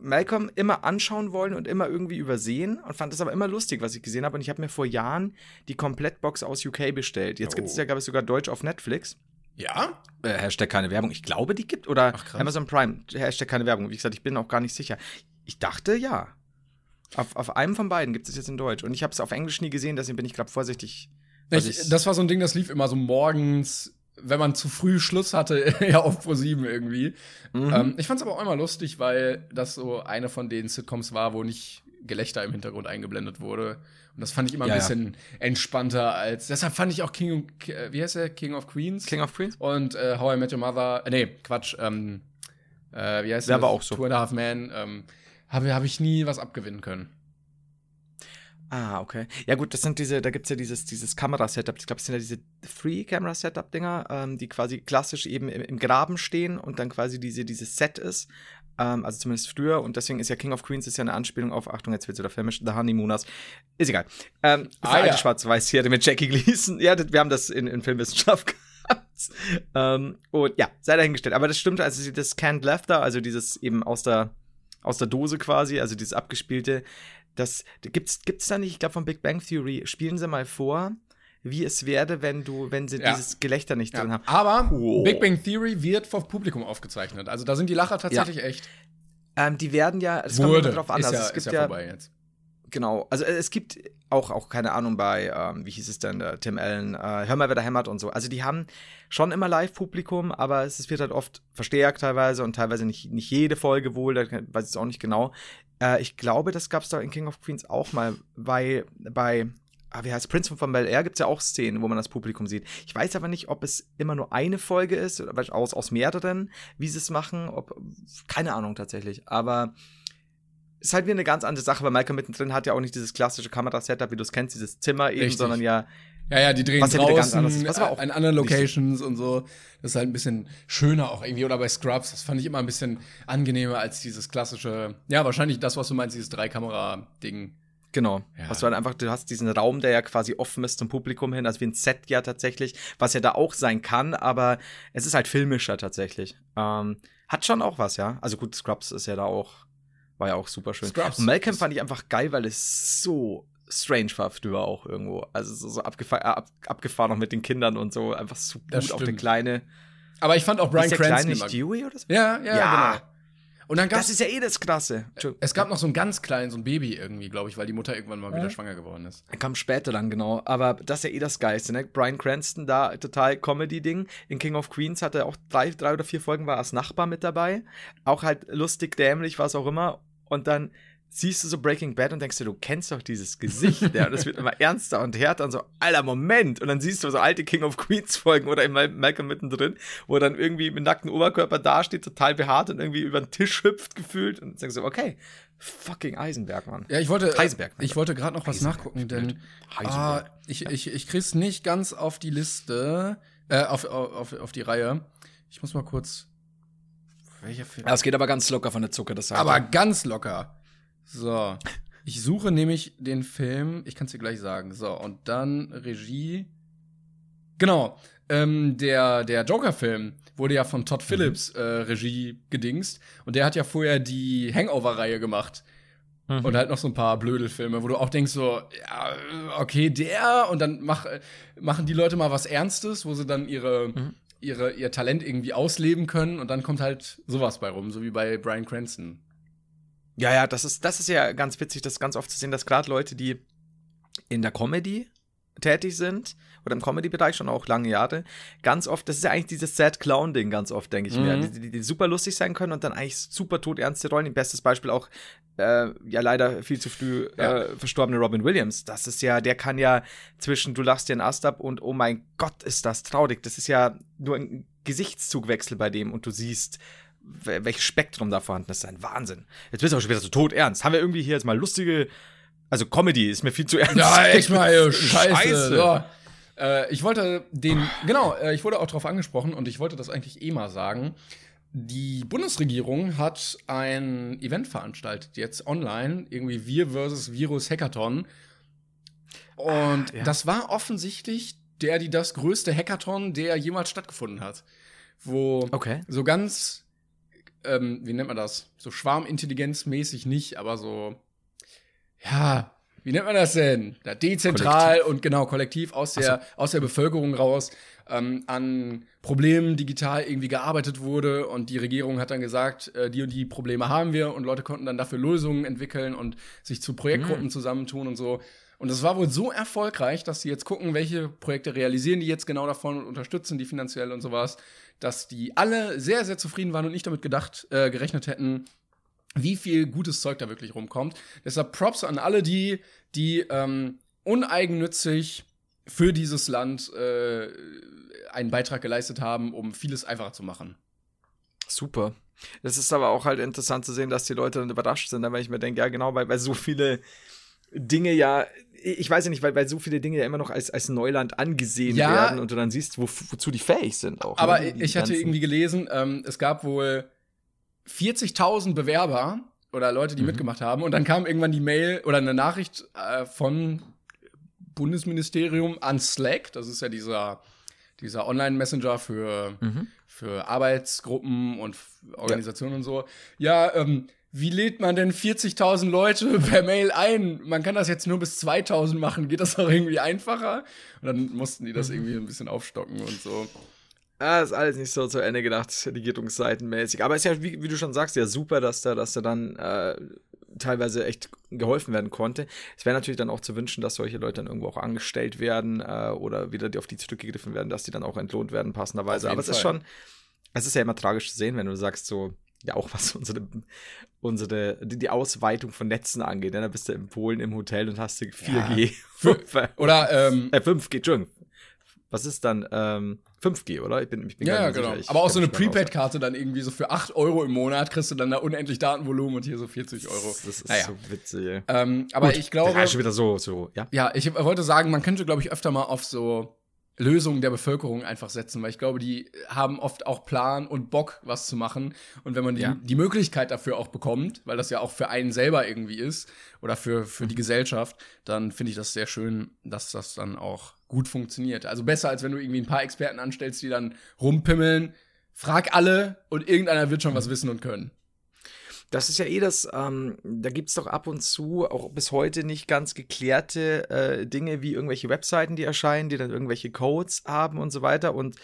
Malcolm immer anschauen wollen und immer irgendwie übersehen und fand das aber immer lustig, was ich gesehen habe. Und ich habe mir vor Jahren die Komplettbox aus UK bestellt. Jetzt gibt es Oh. ja, glaube ich, sogar Deutsch auf Netflix. Ja? Äh, Hashtag keine Werbung. Ich glaube, die gibt. Oder Ach. Amazon Prime. Hashtag keine Werbung. Wie gesagt, ich bin auch gar nicht sicher. Ich dachte, ja. Auf, auf einem von beiden gibt es jetzt in Deutsch. Und ich habe es auf Englisch nie gesehen, deswegen bin ich gerade vorsichtig. ich- das war so ein Ding, das lief immer so morgens, wenn man zu früh Schluss hatte, ja auf Pro 7 irgendwie. Mhm. Ähm, ich fand's aber auch immer lustig, weil das so eine von den Sitcoms war, wo nicht Gelächter im Hintergrund eingeblendet wurde. Und das fand ich immer ein Ja, ja. bisschen entspannter als. Deshalb fand ich auch King, äh, wie heißt der? King of Queens. King of Queens? Und äh, How I Met Your Mother. Äh, nee, Quatsch. Ähm, äh, wie heißt Der das? war auch so. Two and a Half Men. Ähm, habe hab ich nie was abgewinnen können. Ah, okay. Ja, gut, das sind diese, da gibt es ja dieses, dieses Kamera-Setup. Ich glaube, es sind ja diese Free-Camera-Setup-Dinger, ähm, die quasi klassisch eben im, im Graben stehen und dann quasi diese, dieses Set ist. Ähm, also zumindest früher. Und deswegen ist ja King of Queens ist ja eine Anspielung auf, Achtung, jetzt wird's wieder filmisch, The Honeymooners. Ist egal. Ähm, Ah, alte ja. Schwarz-Weiß-Serie mit Jackie Gleason. Ja, das, wir haben das in, in Filmwissenschaft gehabt. ähm, und ja, sei dahingestellt. Aber das stimmt, also das Canned Laughter, also dieses eben aus der, aus der Dose quasi, also dieses abgespielte, das gibt's, gibt's da nicht, ich glaube von Big Bang Theory, spielen sie mal vor, wie es werde, wenn du, wenn sie Ja. dieses Gelächter nicht drin Ja. haben. Aber Wow. Big Bang Theory wird vor Publikum aufgezeichnet. Also da sind die Lacher tatsächlich echt. Ähm, die werden ja, es kommt Wurde. drauf an, ist also ja, es gibt ist ja, ja vorbei jetzt. genau, also äh, es gibt auch, auch keine Ahnung bei, ähm, wie hieß es denn, der Tim Allen, äh, Hör mal, wer da hämmert und so. Also die haben schon immer Live-Publikum, aber es, es wird halt oft verstärkt teilweise und teilweise nicht, nicht jede Folge wohl, da weiß ich es auch nicht genau. Äh, ich glaube, das gab es da in King of Queens auch mal, weil bei ah, wie heißt Prince von Bel Air gibt es ja auch Szenen, wo man das Publikum sieht. Ich weiß aber nicht, ob es immer nur eine Folge ist oder aus, aus mehreren, wie sie es machen. Ob, keine Ahnung tatsächlich. Aber ist halt wieder eine ganz andere Sache, weil Malcolm mittendrin hat ja auch nicht dieses klassische Kamerasetup, wie du es kennst, dieses Zimmer eben, Richtig. sondern ja. Ja, ja, die drehen Was draußen. Was auch an anderen nicht so- Locations und so. Das ist halt ein bisschen schöner auch irgendwie. Oder bei Scrubs, das fand ich immer ein bisschen angenehmer als dieses klassische, ja, wahrscheinlich das, was du meinst, dieses Drei-Kamera-Ding. Genau. Ja. Was du halt einfach, du hast diesen Raum, der ja quasi offen ist zum Publikum hin, also wie ein Set ja tatsächlich, was ja da auch sein kann, aber es ist halt filmischer tatsächlich. Ähm, hat schon auch was, ja. Also gut, Scrubs ist ja da auch, war ja auch super schön. Scrubs Und Malcolm fand ich einfach geil, weil es so strange war früher auch irgendwo. Also so, so abgefahren, äh, ab, abgefahren noch mit den Kindern und so, einfach so gut Das auf der kleine. Aber ich fand auch Brian ist der Cranston kleine nicht Dewey oder so? Ja, ja, Ja. genau. Und dann Das ist ja eh das Krasse. Entschuldigung. es gab noch so einen ganz kleinen, so ein Baby irgendwie, glaube ich, weil die Mutter irgendwann mal wieder Ja. schwanger geworden ist. Er kam später dann, genau. Aber das ist ja eh das Geilste, ne? Brian Cranston da, total Comedy-Ding. In King of Queens hatte er auch drei, drei oder vier Folgen, war als Nachbar mit dabei. Auch halt lustig, dämlich, was auch immer. Und dann siehst du so Breaking Bad und denkst dir, du kennst doch dieses Gesicht. ja, und das wird immer ernster und härter und so, alter Moment. Und dann siehst du so alte King of Queens Folgen oder in Mal- Malcolm mittendrin, wo er dann irgendwie mit nacktem Oberkörper dasteht, total behaart und irgendwie über den Tisch hüpft gefühlt. Und denkst du, okay, fucking Eisenberg, Mann. Ja, ich wollte, Heisenberg, ne? ich wollte gerade noch was Heisenberg, nachgucken, denn ah, Heisenberg. ich, ich, ich krieg's nicht ganz auf die Liste, äh, auf, auf, auf die Reihe. Ich muss mal kurz. Welcher Film? Ja, es geht aber ganz locker von der Zucker, das sagt Aber er. ganz locker. So. Ich suche nämlich den Film, ich kann es dir gleich sagen. So, und dann Regie. Genau. Ähm, der der Joker-Film wurde ja von Todd Phillips äh, Regie gedingst. Und der hat ja vorher die Hangover-Reihe gemacht. Mhm. Und halt noch so ein paar Blödelfilme, wo du auch denkst so, ja, okay, der und dann mach, machen die Leute mal was Ernstes, wo sie dann ihre, Mhm. ihre, ihr Talent irgendwie ausleben können und dann kommt halt sowas bei rum, so wie bei Brian Cranston. Ja, ja, das ist, das ist ja ganz witzig, das ganz oft zu sehen, dass gerade Leute, die in der Comedy tätig sind oder im Comedy-Bereich schon auch lange Jahre, ganz oft, das ist ja eigentlich dieses Sad-Clown-Ding ganz oft, denke ich mir, Mhm. die, die, die super lustig sein können und dann eigentlich super todernste Rollen. Bestes Beispiel auch, äh, ja leider viel zu früh Ja. äh, verstorbene Robin Williams. Das ist ja, der kann ja zwischen du lachst dir einen Ast ab und oh mein Gott, ist das traurig. Das ist ja nur ein Gesichtszugwechsel bei dem und du siehst, welches Spektrum da vorhanden ist. Das ist ein Wahnsinn. Jetzt bist du aber schon wieder so tot ernst. Haben wir irgendwie hier jetzt mal lustige, also Comedy ist mir viel zu ernst. Ja, echt mal, ey, scheiße. Scheiße. So. Äh, ich wollte den, genau, äh, ich wurde auch darauf angesprochen und ich wollte das eigentlich eh mal sagen. Die Bundesregierung hat ein Event veranstaltet, jetzt online, irgendwie Wir versus Virus Hackathon. Und ja. das war offensichtlich der, die das größte Hackathon, der jemals stattgefunden hat. Wo Okay. so ganz, ähm, wie nennt man das? So schwarmintelligenzmäßig nicht, aber so, ja, wie nennt man das denn? Da dezentral und genau kollektiv aus der, aus der Bevölkerung raus ähm, an Problemen digital irgendwie gearbeitet wurde und die Regierung hat dann gesagt, äh, die und die Probleme haben wir und Leute konnten dann dafür Lösungen entwickeln und sich zu Projektgruppen zusammentun und so. Und das war wohl so erfolgreich, dass sie jetzt gucken, welche Projekte realisieren die jetzt genau davon und unterstützen die finanziell und sowas, dass die alle sehr, sehr zufrieden waren und nicht damit gedacht, äh, gerechnet hätten, wie viel gutes Zeug da wirklich rumkommt. Deshalb Props an alle die, die ähm, uneigennützig für dieses Land äh, einen Beitrag geleistet haben, um vieles einfacher zu machen. Super. Das ist aber auch halt interessant zu sehen, dass die Leute dann überrascht sind, weil ich mir denke, ja genau, weil, weil so viele Dinge ja, ich weiß ja nicht, weil, weil so viele Dinge ja immer noch als, als Neuland angesehen Ja. werden und du dann siehst, wo, wozu die fähig sind auch. Aber ne? Ich hatte irgendwie gelesen, ähm, es gab wohl 40.000 Bewerber oder Leute, die Mhm. mitgemacht haben. Und dann kam irgendwann die Mail oder eine Nachricht äh, von Bundesministerium an Slack. Das ist ja dieser, dieser Online-Messenger für, Mhm. für Arbeitsgruppen und Organisationen und so. Ja, ähm, wie lädt man denn 40.000 Leute per Mail ein? Man kann das jetzt nur bis 2.000 machen. Geht das auch irgendwie einfacher? Und dann mussten die das Mhm. irgendwie ein bisschen aufstocken und so. Ah, ist alles nicht so zu Ende gedacht, regierungsseitenmäßig. Aber ist ja, wie, wie du schon sagst, ja super, dass da, dass da dann äh, teilweise echt geholfen werden konnte. Es wäre natürlich dann auch zu wünschen, dass solche Leute dann irgendwo auch angestellt werden äh, oder wieder die- auf die zurückgegriffen werden, dass die dann auch entlohnt werden, passenderweise. Aber es ist Fall. schon, es ist ja immer tragisch zu sehen, wenn du sagst, so, ja auch was unsere, unsere die, Ausweitung von Netzen angeht. Dann bist du in Polen im Hotel und hast du 4G. Oder ähm, äh, 5G, Entschuldigung. Was ist dann? Ähm, 5G, oder? Ich bin, ich bin ja, ja, genau. sicher. Ich Aber auch so eine. Prepaid-Karte dann irgendwie so für 8 Euro im Monat kriegst du dann da unendlich Datenvolumen und hier so 40 Euro. Das ist Naja. so witzig. Ähm, aber Gut, ich glaube, ist schon wieder so, so, ja. ja, ich wollte sagen, man könnte, glaube ich, öfter mal auf so Lösungen der Bevölkerung einfach setzen, weil ich glaube, die haben oft auch Plan und Bock, was zu machen. Und wenn man die, Ja. die Möglichkeit dafür auch bekommt, weil das ja auch für einen selber irgendwie ist oder für, für Mhm. die Gesellschaft, dann finde ich das sehr schön, dass das dann auch gut funktioniert. Also besser, als wenn du irgendwie ein paar Experten anstellst, die dann rumpimmeln. Frag alle und irgendeiner wird Mhm. schon was wissen und können. Das ist ja eh das, ähm, da gibt es doch ab und zu auch bis heute nicht ganz geklärte äh, Dinge wie irgendwelche Webseiten, die erscheinen, die dann irgendwelche Codes haben und so weiter und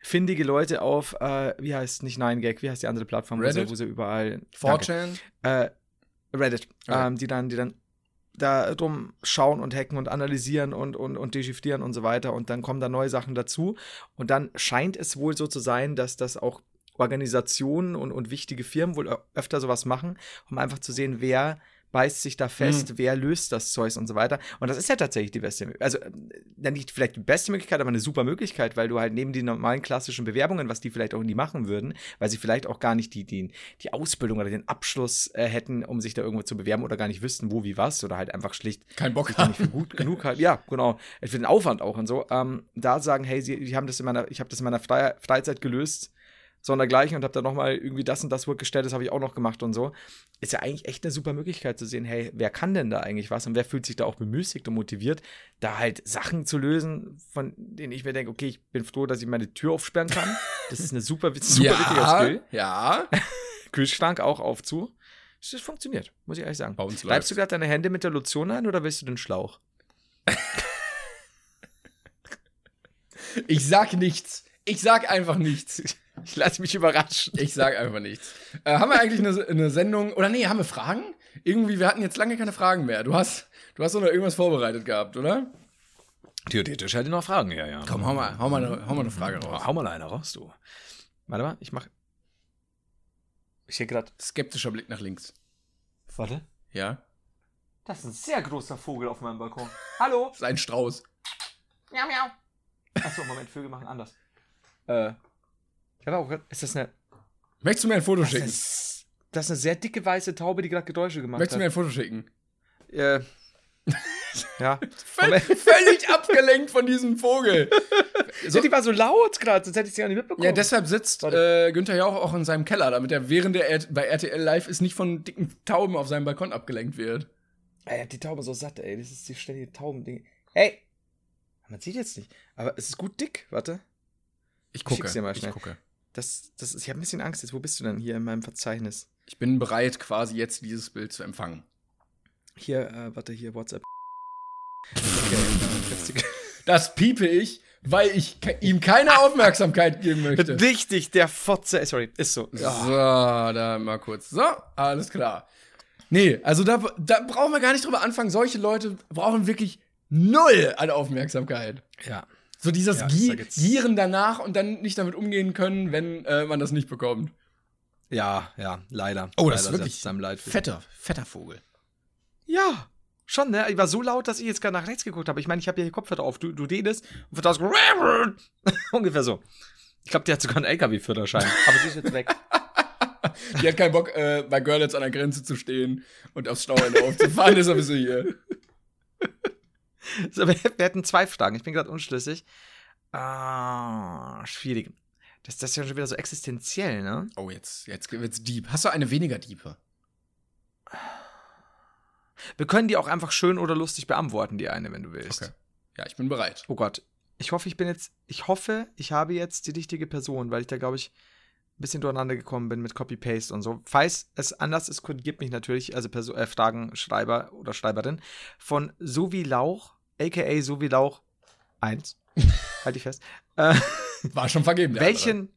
findige Leute auf, äh, wie heißt nicht 9gag, wie heißt die andere Plattform, wo sie, Reddit? wo sie überall. Danke. 4chan? Äh, Reddit, Okay. ähm, die dann, die dann da drum schauen und hacken und analysieren und, und, und dechiffrieren und so weiter. Und dann kommen da neue Sachen dazu. Und dann scheint es wohl so zu sein, dass das auch Organisationen und, und wichtige Firmen wohl öfter sowas machen, um einfach zu sehen, wer beißt sich da fest, wer löst das Zeug und so weiter. Und das ist ja tatsächlich die beste, also nicht vielleicht die beste Möglichkeit, aber eine super Möglichkeit, weil du halt neben den normalen klassischen Bewerbungen, was die vielleicht auch nie machen würden, weil sie vielleicht auch gar nicht die, die, die Ausbildung oder den Abschluss äh, hätten, um sich da irgendwo zu bewerben oder gar nicht wüssten, wo, wie, was oder halt einfach schlicht Kein Bock da nicht für gut genug halt. Ja, genau. Für den Aufwand auch und so. Ähm, da sagen, hey, sie, die haben das in meiner, ich habe das in meiner Fre Freizeit gelöst, sondergleichen und habe da nochmal irgendwie das und das Work gestellt, das habe ich auch noch gemacht und so. Ist ja eigentlich echt eine super Möglichkeit zu sehen, hey, wer kann denn da eigentlich was und wer fühlt sich da auch bemüßigt und motiviert, da halt Sachen zu lösen, von denen ich mir denke, okay, ich bin froh, dass ich meine Tür aufsperren kann. Das ist eine super, super wichtiger Skill. ja. Kühlschrank auch auf zu. Das funktioniert, muss ich ehrlich sagen. Bei uns Bleibst du gerade deine Hände mit der Lotion ein oder willst du den Schlauch? Ich sag nichts. Ich sag einfach nichts. Ich lasse mich überraschen. Ich sag einfach nichts. Äh, haben wir eigentlich eine, eine Sendung, oder nee, haben wir Fragen? Irgendwie, wir hatten jetzt lange keine Fragen mehr. Du hast, du hast doch noch irgendwas vorbereitet gehabt, oder? Theoretisch hätte ich noch Fragen, ja, ja. Komm, hau mal, hau mal, eine, hau mal eine Frage raus. Hau mal eine raus, du. Warte mal, ich mach. Ich sehe gerade. Skeptischer Blick nach links. Warte. Ja? Das ist ein sehr großer Vogel auf meinem Balkon. Hallo? Das ist ein Strauß. Miau, miau. Achso, Moment, Vögel machen anders. Äh. Ich habe auch grad, Ist das eine. Möchtest du mir ein Foto Das schicken? ist, das ist eine sehr dicke weiße Taube, die gerade Geräusche gemacht Möchtest du mir hat. ein Foto schicken? Äh. ja. Völ völlig abgelenkt von diesem Vogel. So, die war so laut gerade, sonst hätte ich sie gar nicht mitbekommen. Ja, deshalb sitzt äh, Günther Jauch auch in seinem Keller, damit er während er bei RTL Live ist nicht von dicken Tauben auf seinem Balkon abgelenkt wird. Ey, die Taube so satt, ey. Das ist die ständige Taubending. Hey! Man sieht jetzt nicht. Aber es ist gut dick, warte. Ich gucke, dir mal ich schnell. gucke. Das, das ist, ich habe ein bisschen Angst jetzt. Wo bist du denn hier in meinem Verzeichnis? Ich bin bereit, quasi jetzt dieses Bild zu empfangen. Hier, äh, warte, hier, WhatsApp. Okay, Das piepe ich, weil ich ke ihm keine Aufmerksamkeit geben möchte. Richtig, der Fotze. Sorry, ist so. So, da mal kurz. So, alles klar. Nee, also da, da brauchen wir gar nicht drüber anfangen. Solche Leute brauchen wirklich null an Aufmerksamkeit. Ja. So dieses Ja, geht's- Gieren danach und dann nicht damit umgehen können, wenn äh, man das nicht bekommt. Ja, ja, leider. Oh, das leider ist wirklich. Fetter, fetter Vogel. Ja, schon, ne? Ich war so laut, dass ich jetzt gerade nach rechts geguckt habe. Ich meine, ich habe ja hier Kopfhörer auf. Du, du redest und wird das ungefähr so. Ich glaube, die hat sogar einen LKW-Führerschein. Aber sie ist jetzt weg. Die hat keinen Bock, äh, bei Görlitz an der Grenze zu stehen und aufs Stauende aufzufahren, deshalb ist sie hier. So, wir, wir hätten zwei Fragen. Ich bin gerade unschlüssig. Ah, schwierig. Das, das ist ja schon wieder so existenziell, ne? Oh, jetzt, jetzt wird's deep. Hast du eine weniger diepe? Wir können die auch einfach schön oder lustig beantworten, die eine, wenn du willst. Okay. Ja, ich bin bereit. Oh Gott. Ich hoffe, ich bin jetzt, ich hoffe, ich habe jetzt die richtige Person, weil ich da, glaube ich, ein bisschen durcheinander gekommen bin mit Copy-Paste und so. Falls es anders ist, korrigiert mich natürlich, also Perso äh, Fragenschreiber oder Schreiberin von So wie Lauch, aka So wie Lauch 1. halt ich fest. Äh, War schon vergeben. welchen,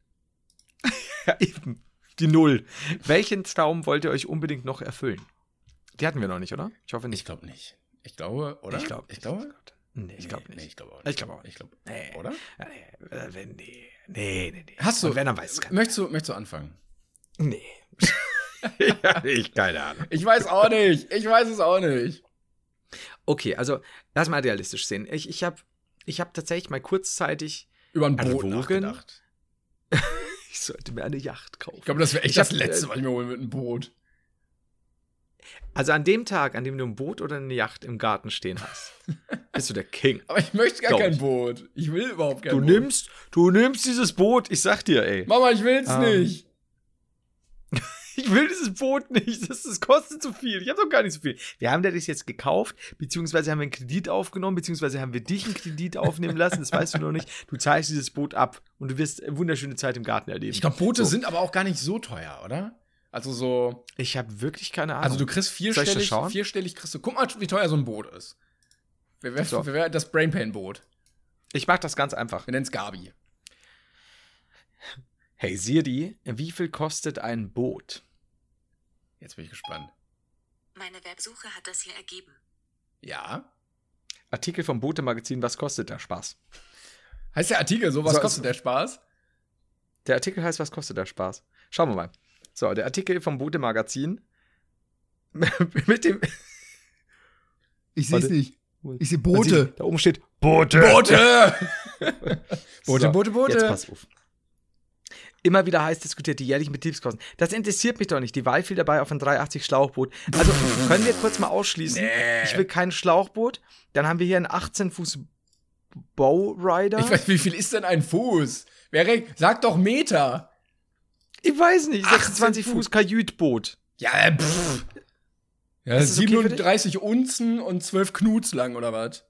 ja, eben, die Null. Welchen Traum wollt ihr euch unbedingt noch erfüllen? Die hatten wir noch nicht, oder? Ich hoffe nicht. Ich glaube nicht. Ich glaube, oder? Ich glaube Ich glaube. Nee, ich glaube nicht. Nee, ich glaube auch Ich glaube auch Ich glaube. Nee. Oder? Nee, äh, wenn- nee, nee, nee, nee. Hast du. Und wenn, dann weiß es keiner. möchtest, du, möchtest du anfangen? Nee. ja, ich, keine Ahnung. Ich weiß auch nicht. Ich weiß es auch nicht. Okay, also lass mal realistisch sehen. Ich, ich habe ich hab tatsächlich mal kurzzeitig, Über ein Boot Erwogen? nachgedacht. ich sollte mir eine Yacht kaufen. Ich glaube, das wäre echt Ich hab, das Letzte, äh, was ich mir holen mit einem Boot. Also an dem Tag, an dem du ein Boot oder eine Yacht im Garten stehen hast, bist du der King. Aber ich möchte gar Glaub kein. Boot. Ich will überhaupt kein Du Boot. nimmst, du nimmst dieses Boot, ich sag dir, ey. Mama, ich will's Ähm, nicht. Ich will dieses Boot nicht, das, das kostet zu viel. Ich habe doch gar nicht so viel. Wir haben dir das jetzt gekauft, beziehungsweise haben wir einen Kredit aufgenommen, beziehungsweise haben wir dich einen Kredit aufnehmen lassen, das weißt du noch nicht. Du zahlst dieses Boot ab und du wirst eine wunderschöne Zeit im Garten erleben. Ich glaube, Boote So. sind aber auch gar nicht so teuer, oder? Also so. Ich habe wirklich keine Ahnung. Also du kriegst vierstellig, vierstellig kriegst du. Guck mal, wie teuer so ein Boot ist. Wer wäre So. wär das Brainpain-Boot? ich mach das ganz einfach. Wir nennen's Gabi. Hey Siri, wie viel kostet ein Boot? Jetzt bin ich gespannt. Meine Websuche hat das hier ergeben. Ja. Artikel vom Boote-Magazin, was kostet der Spaß? Heißt der Artikel so, was So, kostet der Spaß? Der Artikel heißt, was kostet der Spaß? Schauen wir mal. So, der Artikel vom Boote-Magazin mit dem Ich Warte. nicht. Ich sehe Boote. Da oben steht Boote. Boote! Boote, So, Boote, Boote. Jetzt pass auf. Immer wieder heiß diskutiert, die jährlichen Betriebskosten. Das interessiert mich doch nicht. Die Wahl fiel dabei auf ein 380 Schlauchboot. Also können wir kurz mal ausschließen. Nee. Ich will kein Schlauchboot. Dann haben wir hier einen 18 Fuß Bowrider. Ich weiß, wie viel ist denn ein Fuß? Wer regt? Sag doch Meter. Ich weiß nicht. 18 26 Fuß. Fuß Kajütboot. Ja, pff. Ja, Ist das okay für dich? 37 Unzen und 12 Knuts lang, oder was?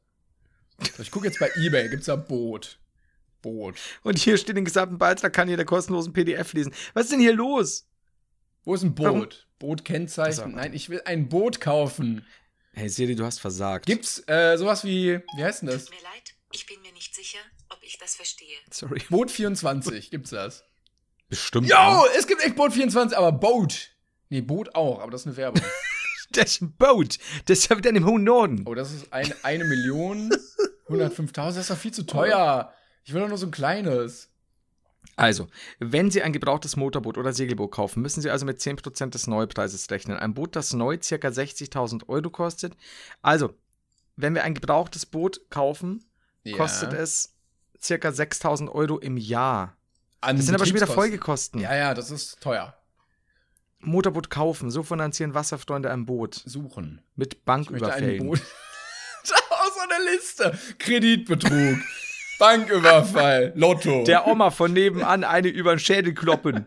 So, Ich gucke jetzt bei Ebay, gibt's da Boot. Boot. Und hier steht den gesamten Beitrag, kann jeder kostenlosen PDF lesen. Was ist denn hier los? Wo ist ein Boot? Warum? Boot Kennzeichen. Nein, ich will ein Boot kaufen. Hey Siri, du hast versagt. Gibt's äh, sowas wie, wie heißt denn das? Tut mir leid, ich bin mir nicht sicher, ob ich das verstehe. Sorry. Boot 24, gibt's das? Bestimmt. Jo, es gibt echt Boot 24, aber Boat. Nee, Boot auch, aber das ist eine Werbung. Das ist ein Boot. Das ist ja wieder im hohen Norden. Oh, das ist ein, eine Million 105.000, das ist doch viel zu teuer. Ich will doch nur so ein kleines. Also, wenn Sie ein gebrauchtes Motorboot oder Segelboot kaufen, müssen Sie also mit 10% des Neupreises rechnen. Ein Boot, das neu ca. 60.000 Euro kostet. Also, wenn wir ein gebrauchtes Boot kaufen, kostet es ca. 6.000 Euro im Jahr. An Das sind aber schon wieder. Folgekosten. Ja, ja, das ist teuer. Motorboot kaufen, so finanzieren Wasserfreunde ein Boot. Suchen. Mit Ich möchte ein Banküberfällen. Boot. Aus einer Liste. Kreditbetrug. Banküberfall. Lotto. Der Oma von nebenan eine über den Schädel kloppen.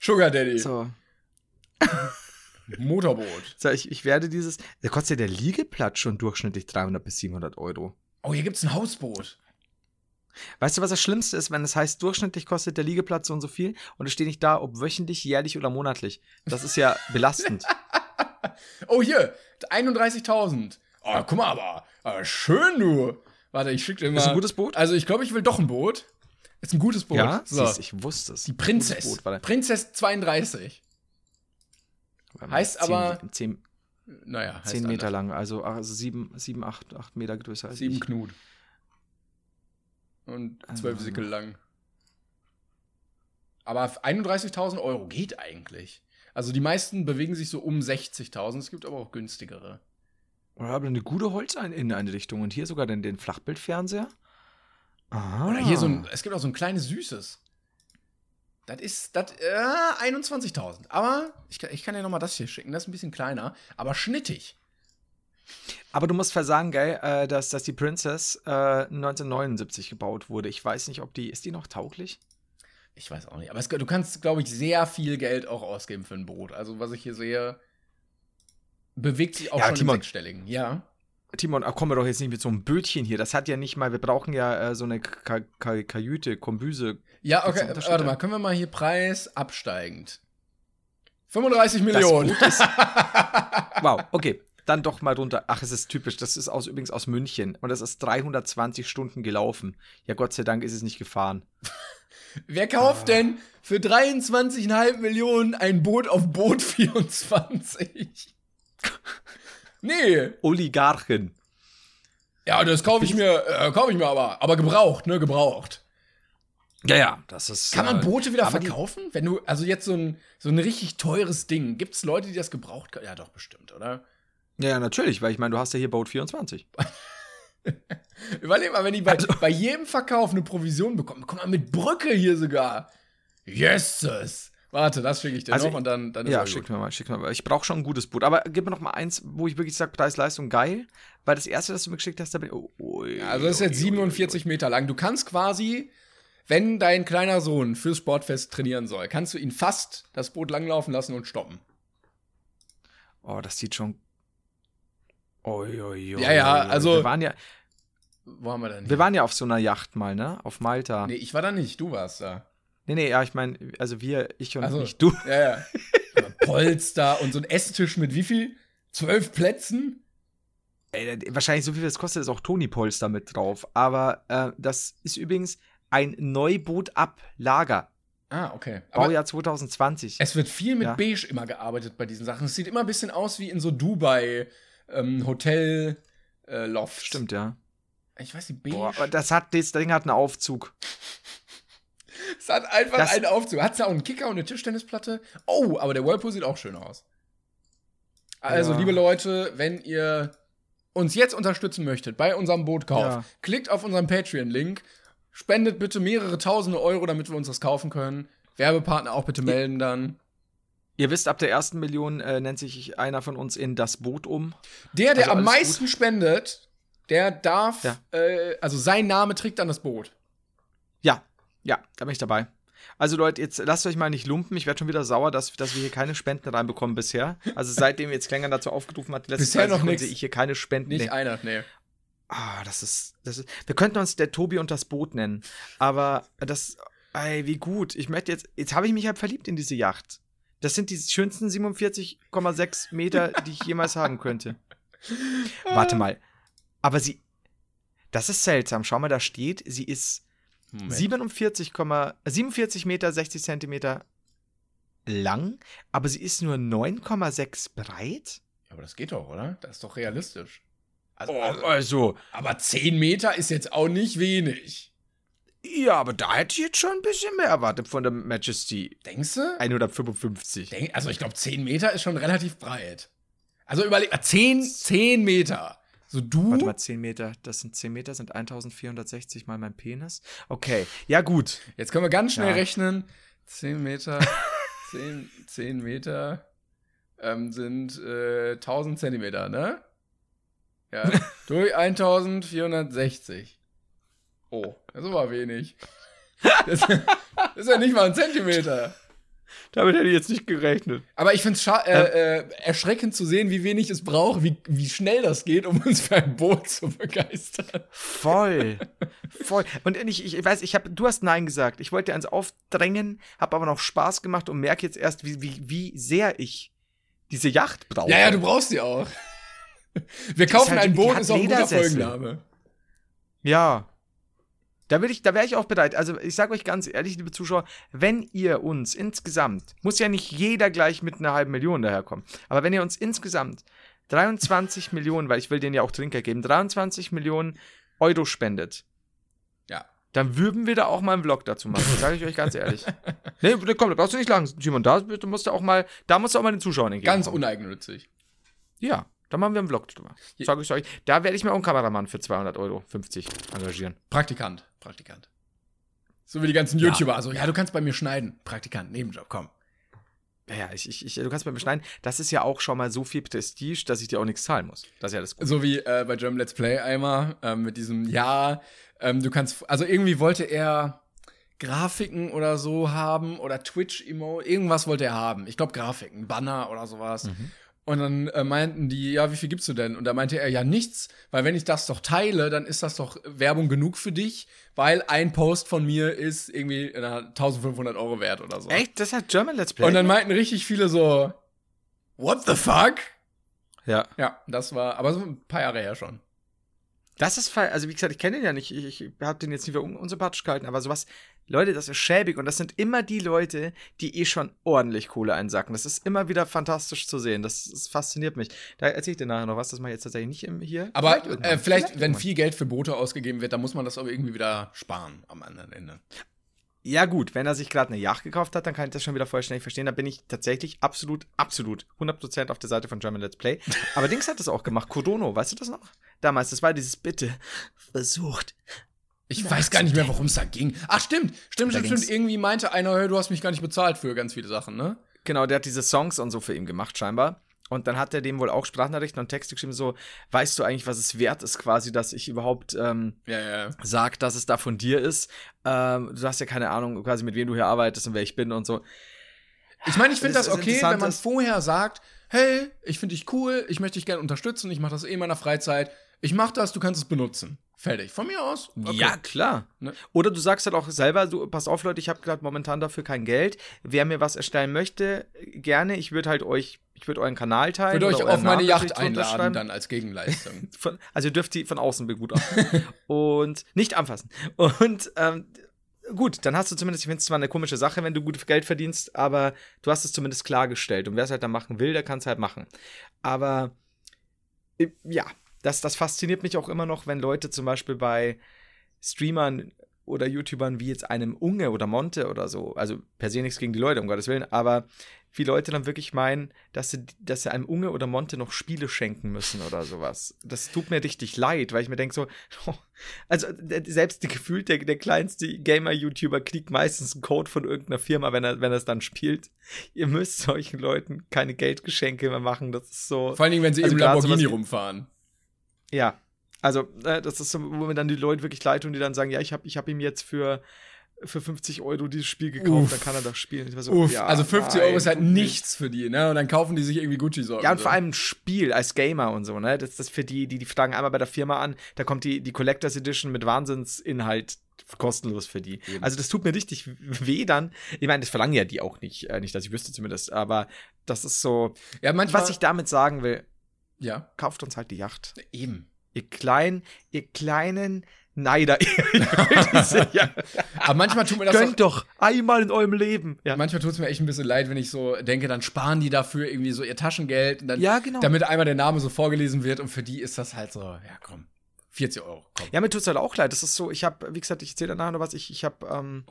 Sugar Daddy. So. Motorboot. so ich, ich werde dieses. Da kostet ja der Liegeplatz schon durchschnittlich 300 bis 700 Euro. Oh, hier gibt's ein Hausboot. Weißt du, was das Schlimmste ist, wenn es heißt, durchschnittlich kostet der Liegeplatz so und so viel und es steht nicht da, ob wöchentlich, jährlich oder monatlich. Das ist ja belastend. Oh, hier. 31.000. Oh, guck mal, aber, aber schön, du. Warte, ich schick dir mal. Ist ein gutes Boot? Also, ich glaube, ich will doch ein Boot. Ist ein gutes Boot. Ja, so. siehst, ich wusste es. Die Prinzess. Prinzess 32. Warte mal, heißt zehn- aber- Zehn, Naja, heißt zehn Meter anders. lang, also, also sieben, sieben acht, acht Meter größer als Sieben ich. Knut. Und zwölf Ah. Sickel lang. Aber 31.000 Euro geht eigentlich. Also die meisten bewegen sich so um 60.000. Es gibt aber auch günstigere. Oder aber eine gute Holzinneneinrichtung und hier sogar den, den Flachbildfernseher. Ah. Oder hier so ein, es gibt auch so ein kleines Süßes. Das ist, das, äh, 21.000. Aber ich, kann- ich kann dir nochmal das hier schicken. Das ist ein bisschen kleiner, aber schnittig. Aber du musst versagen, gell, äh, dass, dass die Princess äh, 1979 gebaut wurde. Ich weiß nicht, ob die, ist die noch tauglich? Ich weiß auch nicht. Aber es, du kannst, glaube ich, sehr viel Geld auch ausgeben für ein Boot. Also, was ich hier sehe, bewegt sich auch Ja, schon Timon. im sechsstelligen. Ja. Timon, kommen wir doch jetzt nicht mit so einem Bötchen hier. Das hat ja nicht mal, wir brauchen ja äh, so eine Ka Ka Kajüte, Kombüse. Ja, okay. Warte mal, können wir mal hier Preis absteigend. 35 Millionen. Ist- Wow, okay. Dann doch mal runter. Ach, es ist typisch. Das ist aus, übrigens aus München. Und das ist 320 Stunden gelaufen. Ja, Gott sei Dank ist es nicht gefahren. Wer kauft denn für 23,5 Millionen ein Boot auf Boot 24? nee. Oligarchen. Ja, das kaufe ich mir, äh, kaufe ich mir aber. Aber gebraucht, ne? Gebraucht. Ja, ja, das ist. Kann man äh, Boote wieder verkaufen? Wenn du, also jetzt so ein, so ein richtig teures Ding, gibt es Leute, die das gebraucht können? Ja, doch, bestimmt, oder? Ja, ja, natürlich, weil ich meine, du hast ja hier Boat 24. Überleg mal, wenn die bei, Also bei jedem Verkauf eine Provision bekommen. Guck mal, mit Brücke hier sogar. Yeses. Warte, das schicke ich dir Also, noch und dann, dann ist Ja, schick gut. mir mal, schick mir mal. Ich brauche schon ein gutes Boot. Aber gib mir noch mal eins, wo ich wirklich sage, Preis-Leistung geil. Weil das erste, das du mir geschickt hast, da bin ich. Oh, oh, Also das ist jetzt 47 Meter lang. Du kannst quasi, wenn dein kleiner Sohn fürs Sportfest trainieren soll, kannst du ihn fast das Boot langlaufen lassen und stoppen. Oh, das sieht schon. Oi, oi, oi, Ja, ja, also- Wir waren ja, Wo haben wir denn? wir waren ja auf so einer Yacht mal, ne? Auf Malta. Nee, ich war da nicht, du warst da. Nee, ja, ich meine, also wir, ich und Also- nicht du. Ja, ja. Aber Polster und so ein Esstisch mit wie viel? Zwölf Plätzen? Ey, wahrscheinlich so viel das kostet, ist auch Tony Polster mit drauf. Aber äh, das ist übrigens ein Neuboot ab Lager. Ah, okay. Aber Baujahr 2020. es wird viel mit Ja. Beige immer gearbeitet bei diesen Sachen. Es sieht immer ein bisschen aus wie in so Dubai ähm, Hotel äh, Loft. Stimmt, ja. Ich weiß nicht, Beige. Boah, aber das hat, das Ding hat einen Aufzug. Es hat einfach Das- einen Aufzug. Hat es ja auch einen Kicker und eine Tischtennisplatte? Oh, aber der Whirlpool sieht auch schön aus. Also, Ja. liebe Leute, wenn ihr uns jetzt unterstützen möchtet bei unserem Bootkauf, Ja. klickt auf unseren Patreon-Link, spendet bitte mehrere tausende Euro, damit wir uns das kaufen können. Werbepartner auch bitte melden dann. Ihr wisst, ab der ersten Million äh, nennt sich einer von uns in das Boot um. Der, der Also am meisten spendet, der darf, Ja. äh, also sein Name trägt dann das Boot. Ja, ja, da bin ich dabei. Also Leute, jetzt lasst euch mal nicht lumpen. Ich werde schon wieder sauer, dass, dass wir hier keine Spenden reinbekommen bisher. Also seitdem jetzt Klängern dazu aufgerufen hat, die letzten Bisher noch sehe ich hier keine Spenden. Nicht Nee. einer, nee. Ah, das ist, das ist. Wir könnten uns der Tobi und das Boot nennen. Aber das, ey, wie gut. Ich möchte jetzt, jetzt habe ich mich halt verliebt in diese Yacht. Das sind die schönsten 47,6 Meter, die ich jemals haben könnte. Warte mal. Aber sie, das ist seltsam. Schau mal, da steht, sie ist 47, 47 Meter 60 Zentimeter lang, aber sie ist nur 9,6 breit. Ja, aber das geht doch, oder? Das ist doch realistisch. Also, Oh, also, also, aber 10 Meter ist jetzt auch nicht wenig. ja, aber da hätte ich jetzt schon ein bisschen mehr erwartet von der Majesty. Denkst du? 155. Denk, also ich glaube, 10 Meter ist schon relativ breit. Also überleg, ah, 10, 10 Meter. So du? Warte mal, 10 Meter, das sind 10 Meter, sind 1460 mal mein Penis. Okay, ja gut. Jetzt können wir ganz schnell Ja. rechnen. 10 Meter, 10, 10 Meter ähm, sind äh, 1000 Zentimeter, ne? Ja, durch 1460. Oh, das aber wenig. Das, das ist ja nicht mal ein Zentimeter. Damit hätte ich jetzt nicht gerechnet. Aber ich finde es äh, äh, erschreckend zu sehen, wie wenig es braucht, wie, wie schnell das geht, um uns für ein Boot zu begeistern. Voll. Voll. Und ich, ich weiß, ich habe, du hast Nein gesagt. Ich wollte dir eins aufdrängen, habe aber noch Spaß gemacht und merke jetzt erst, wie, wie, wie sehr ich diese Yacht brauche. Ja, ja, du brauchst die auch. Wir kaufen halt- ein Boot, ist auch ein guter. Folgenname. Ja. Da will ich, da wäre ich auch bereit. Also ich sage euch ganz ehrlich, liebe Zuschauer, wenn ihr uns insgesamt, muss ja nicht jeder gleich mit einer halben Million daherkommen, aber wenn ihr uns insgesamt 23 Millionen, weil ich will denen ja auch Trinker geben, 23 Millionen Euro spendet, Ja. dann würden wir da auch mal einen Vlog dazu machen. Sage ich euch ganz ehrlich. nee, komm, da brauchst du nicht lang, Simon. Da musst du auch mal, da musst du auch mal den Zuschauern entgegen. Ganz uneigennützig. Ja, da machen wir einen Vlog drüber. Sag ich euch. Da werde ich mir auch einen Kameramann für 200 Euro 50 engagieren. Praktikant. Praktikant. So wie die ganzen YouTuber. Also, ja, du kannst bei mir schneiden. Praktikant, Nebenjob, komm. Ja, ja, ich, ich, ich, du kannst mir beschneiden. Das ist ja auch schon mal so viel Prestige, dass ich dir auch nichts zahlen muss. Das ist ja das Gute. So wie äh, bei German Let's Play einmal ähm, mit diesem Ja, ähm, du kannst, also irgendwie wollte er Grafiken oder so haben oder Twitch-Emo, irgendwas wollte er haben. Ich glaube Grafiken, Banner oder sowas. Und dann äh, meinten die, ja, wie viel gibst du denn? Und da meinte er, ja, nichts, weil wenn ich das doch teile, dann ist das doch Werbung genug für dich, weil ein Post von mir ist irgendwie äh, 1500 Euro wert oder so. Echt? Das hat German Let's Play? Und dann meinten richtig viele so, what the fuck? ja. Ja, das war, aber so ein paar Jahre her schon. Das ist. Also, wie gesagt, ich kenne den ja nicht. Ich, ich habe den jetzt nicht für un unsympathisch gehalten, aber sowas, Leute, das ist schäbig und das sind immer die Leute, die eh schon ordentlich Kohle einsacken. Das ist immer wieder fantastisch zu sehen. Das, das fasziniert mich. Da erzähle ich dir nachher noch was, das mache ich jetzt tatsächlich nicht im, hier. Aber irgendwann. äh, vielleicht, wenn irgendwann. viel Geld für Boote ausgegeben wird, dann muss man das aber irgendwie wieder sparen am anderen Ende. Ja, gut, wenn er sich gerade eine Yacht gekauft hat, dann kann ich das schon wieder vollständig verstehen. Da bin ich tatsächlich absolut, absolut 100% auf der Seite von German Let's Play. Aber Dings hat das auch gemacht. Kodono, weißt du das noch? Damals, das war dieses Bitte versucht. Ich weiß gar nicht mehr, worum es da ging. Ach, stimmt. Stimmt, stimmt, stimmt. Irgendwie meinte einer, hey, du hast mich gar nicht bezahlt für ganz viele Sachen, ne? Genau, der hat diese Songs und so für ihn gemacht, scheinbar. Und dann hat er dem wohl auch Sprachnachrichten und Texte geschrieben, so, weißt du eigentlich, was es wert ist, quasi, dass ich überhaupt ähm, Ja, ja. sag, dass es da von dir ist. Ähm, du hast ja keine Ahnung, quasi mit wem du hier arbeitest und wer ich bin und so. Ich meine, ich finde Das das, okay, wenn man vorher sagt, hey, ich finde dich cool, ich möchte dich gerne unterstützen, ich mache das eh in meiner Freizeit. Ich mache das, du kannst es benutzen. Fertig. Von mir aus. Okay. Ja, klar. Ne? Oder du sagst halt auch selber, du, pass auf, Leute, ich habe gerade momentan dafür kein Geld. Wer mir was erstellen möchte, gerne. Ich würde halt euch, ich würde euren Kanal Ich teilen. würde euch auf meine Yacht einladen, dann als Gegenleistung. Von, also ihr dürft die von außen begutachten. und nicht anfassen. Und ähm, gut, dann hast du zumindest, ich finde es zwar eine komische Sache, wenn du gut Geld verdienst, aber du hast es zumindest klargestellt. Und wer es halt dann machen will, der kann es halt machen. Aber äh, ja, das, das fasziniert mich auch immer noch, wenn Leute zum Beispiel bei Streamern oder YouTubern wie jetzt einem Unge oder Monte oder so, also per se nichts gegen die Leute, um Gottes Willen, aber wie Leute dann wirklich meinen, dass sie, dass sie einem Unge oder Monte noch Spiele schenken müssen oder sowas. Das tut mir richtig leid, weil ich mir denke so, oh, also der- selbst die gefühlt der, der kleinste Gamer-YouTuber kriegt meistens einen Code von irgendeiner Firma, wenn er, wenn er es dann spielt. Ihr müsst solchen Leuten keine Geldgeschenke mehr machen. Das ist so. Vor allen Dingen, wenn sie Also im gerade Lamborghini sowas- rumfahren. Ja, also äh, das ist so, wo mir dann die Leute wirklich leid tun, die dann sagen, ja, ich habe ich hab ihm jetzt für, für 50 Euro dieses Spiel gekauft, Uff. dann kann er das spielen. So, Uff, ja, also 50 nein, Euro ist halt nichts für die, ne? Und dann kaufen die sich irgendwie Gucci-Sorgen. Ja, und so. vor allem ein Spiel als Gamer und so, ne? Das das für die, die, die fragen einmal bei der Firma an, da kommt die, die Collectors Edition mit Wahnsinnsinhalt kostenlos für die. Eben. Also das tut mir richtig weh dann. Ich meine, das verlangen ja die auch nicht, äh, nicht, dass ich wüsste zumindest, aber das ist so, Ja, manchmal. was ich damit sagen will, ja, kauft uns halt die Yacht. eben. Ihr kleinen, ihr kleinen Neider. Aber manchmal tut mir das Gönnt doch einmal in eurem Leben. Ja, Manchmal tut es mir echt ein bisschen leid, wenn ich so denke, dann sparen die dafür irgendwie so ihr Taschengeld, dann, Ja, genau. damit einmal der Name so vorgelesen wird und für die ist das halt so, ja komm, 40 Euro, komm. Ja, mir tut's halt auch leid. Das ist so, ich habe, wie gesagt, ich erzähle danach noch was. Ich, ich habe ähm,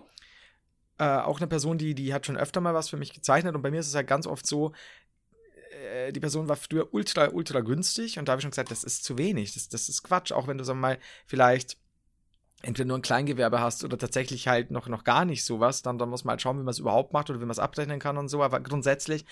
äh, auch eine Person, die, die hat schon öfter mal was für mich gezeichnet und bei mir ist es halt ganz oft so, äh, die Person war früher ultra, ultra günstig und da habe ich schon gesagt, das ist zu wenig. Das, das ist Quatsch. Auch wenn du, sagen wir mal, vielleicht entweder nur ein Kleingewerbe hast oder tatsächlich halt noch, noch gar nicht sowas, dann, dann muss man halt schauen, wie man es überhaupt macht oder wie man es abrechnen kann und so. Aber grundsätzlich,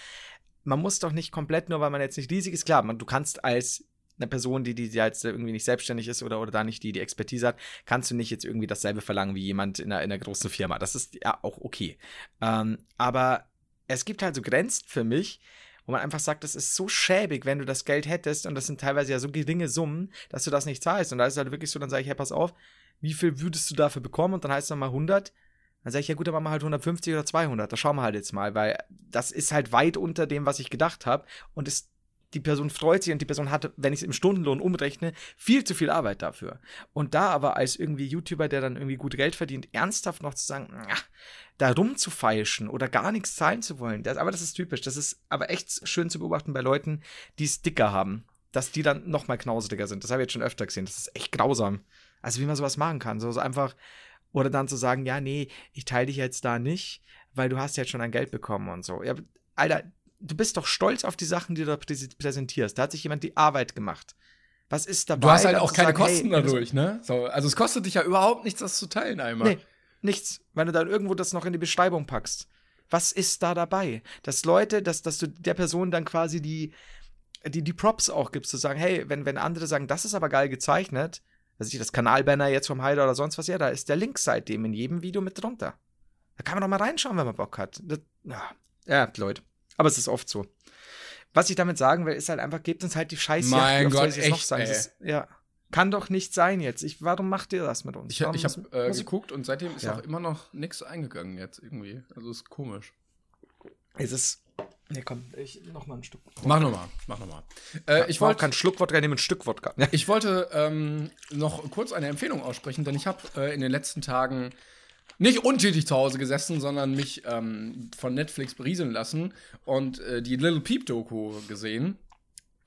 man muss doch nicht komplett, nur weil man jetzt nicht riesig ist, klar, man, du kannst als eine Person, die, die, die jetzt irgendwie nicht selbstständig ist oder, oder da nicht die, die Expertise hat, kannst du nicht jetzt irgendwie dasselbe verlangen wie jemand in einer, in einer großen Firma. Das ist ja auch okay. Ähm, aber es gibt halt so Grenzen für mich, wo man einfach sagt, das ist so schäbig, wenn du das Geld hättest und das sind teilweise ja so geringe Summen, dass du das nicht zahlst. Und da ist halt wirklich so, dann sage ich, hey, pass auf, wie viel würdest du dafür bekommen? Und dann heißt es nochmal 100. Dann sage ich, ja gut, dann machen wir halt 150 oder 200. Da schauen wir halt jetzt mal, weil das ist halt weit unter dem, was ich gedacht habe. Und es, die Person freut sich und die Person hat, wenn ich es im Stundenlohn umrechne, viel zu viel Arbeit dafür. Und da aber als irgendwie YouTuber, der dann irgendwie gut Geld verdient, ernsthaft noch zu sagen, "Na, da rumzufeilschen oder gar nichts zahlen zu wollen, das, aber das ist typisch. Das ist aber echt schön zu beobachten bei Leuten, die es dicker haben. Dass die dann noch mal knauseriger sind. Das habe ich jetzt schon öfter gesehen. Das ist echt grausam. Also wie man sowas machen kann. So, so einfach, oder dann zu sagen, ja, nee, ich teile dich jetzt da nicht, weil du hast jetzt schon ein Geld bekommen und so. Ja, Alter, du bist doch stolz auf die Sachen, die du da präs- präsentierst. Da hat sich jemand die Arbeit gemacht. Was ist dabei? Du hast halt auch keine sagen, Kosten hey, dadurch, ne? So, also es kostet dich ja überhaupt nichts, das zu teilen einmal. Nee, nichts. Wenn du dann irgendwo das noch in die Beschreibung packst. Was ist da dabei? Dass Leute, dass, dass du der Person dann quasi die, die, die Props auch gibst, zu sagen, hey, wenn, wenn andere sagen, das ist aber geil gezeichnet, also ich das Kanalbanner jetzt vom Heider oder sonst was, ja, da ist der Link seitdem in jedem Video mit drunter. Da kann man doch mal reinschauen, wenn man Bock hat. Das, ja, ja, Leute. Aber es ist oft so. Was ich damit sagen will, ist halt einfach, gebt uns halt die Scheiße. Mein soll Gott, ich es noch echt, sagen? ist, ja. Kann doch nicht sein jetzt. Ich, warum macht ihr das mit uns? Ich, Warum ich habe äh, geguckt und seitdem ist Ja. auch immer noch nichts eingegangen jetzt irgendwie. Also ist komisch. Es ist. Nee, komm, ich noch mal ein Stück. Mach nochmal, mach nochmal. Äh, ich wollte kein Schluck Wodka, nehmen ein Stück Wodka. Ja. Ich wollte ähm, noch kurz eine Empfehlung aussprechen, denn ich habe äh, in den letzten Tagen nicht untätig zu Hause gesessen, sondern mich ähm, von Netflix berieseln lassen und äh, die Little Peep Doku gesehen.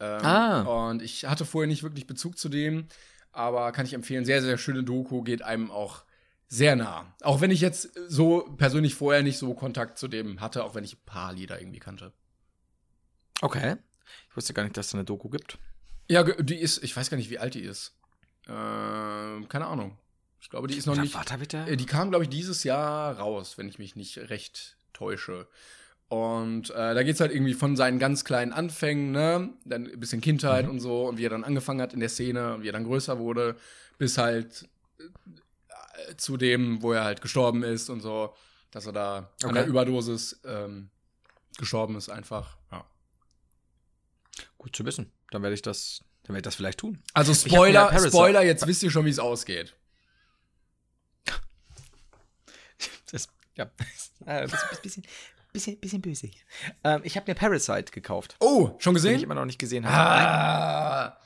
Ähm, Ah. Und ich hatte vorher nicht wirklich Bezug zu dem, aber kann ich empfehlen, sehr, sehr schöne Doku, geht einem auch sehr nah. Auch wenn ich jetzt so persönlich vorher nicht so Kontakt zu dem hatte, auch wenn ich ein paar Lieder irgendwie kannte. Okay. Ich wusste gar nicht, dass es eine Doku gibt. Ja, die ist, ich weiß gar nicht, wie alt die ist. Ähm, keine Ahnung. Ich glaube, die ist noch nicht. Warte bitte. Äh, Die kam, glaube ich, dieses Jahr raus, wenn ich mich nicht recht täusche. Und äh, da geht's halt irgendwie von seinen ganz kleinen Anfängen, ne? Dann ein bisschen Kindheit Mhm. und so und wie er dann angefangen hat in der Szene und wie er dann größer wurde, bis halt äh, zu dem, wo er halt gestorben ist und so, dass er da an Okay. der Überdosis ähm, gestorben ist einfach. Ja. Gut zu wissen. Dann werde ich das, dann werde ich das vielleicht tun. Also Spoiler, Spoiler, jetzt wisst ihr schon, wie es ausgeht. Das, ja. äh, bisschen, bisschen, bisschen, bisschen böse. Ähm, ich habe mir Parasite gekauft, Oh, schon den ich gesehen? immer noch nicht gesehen habe. Ah.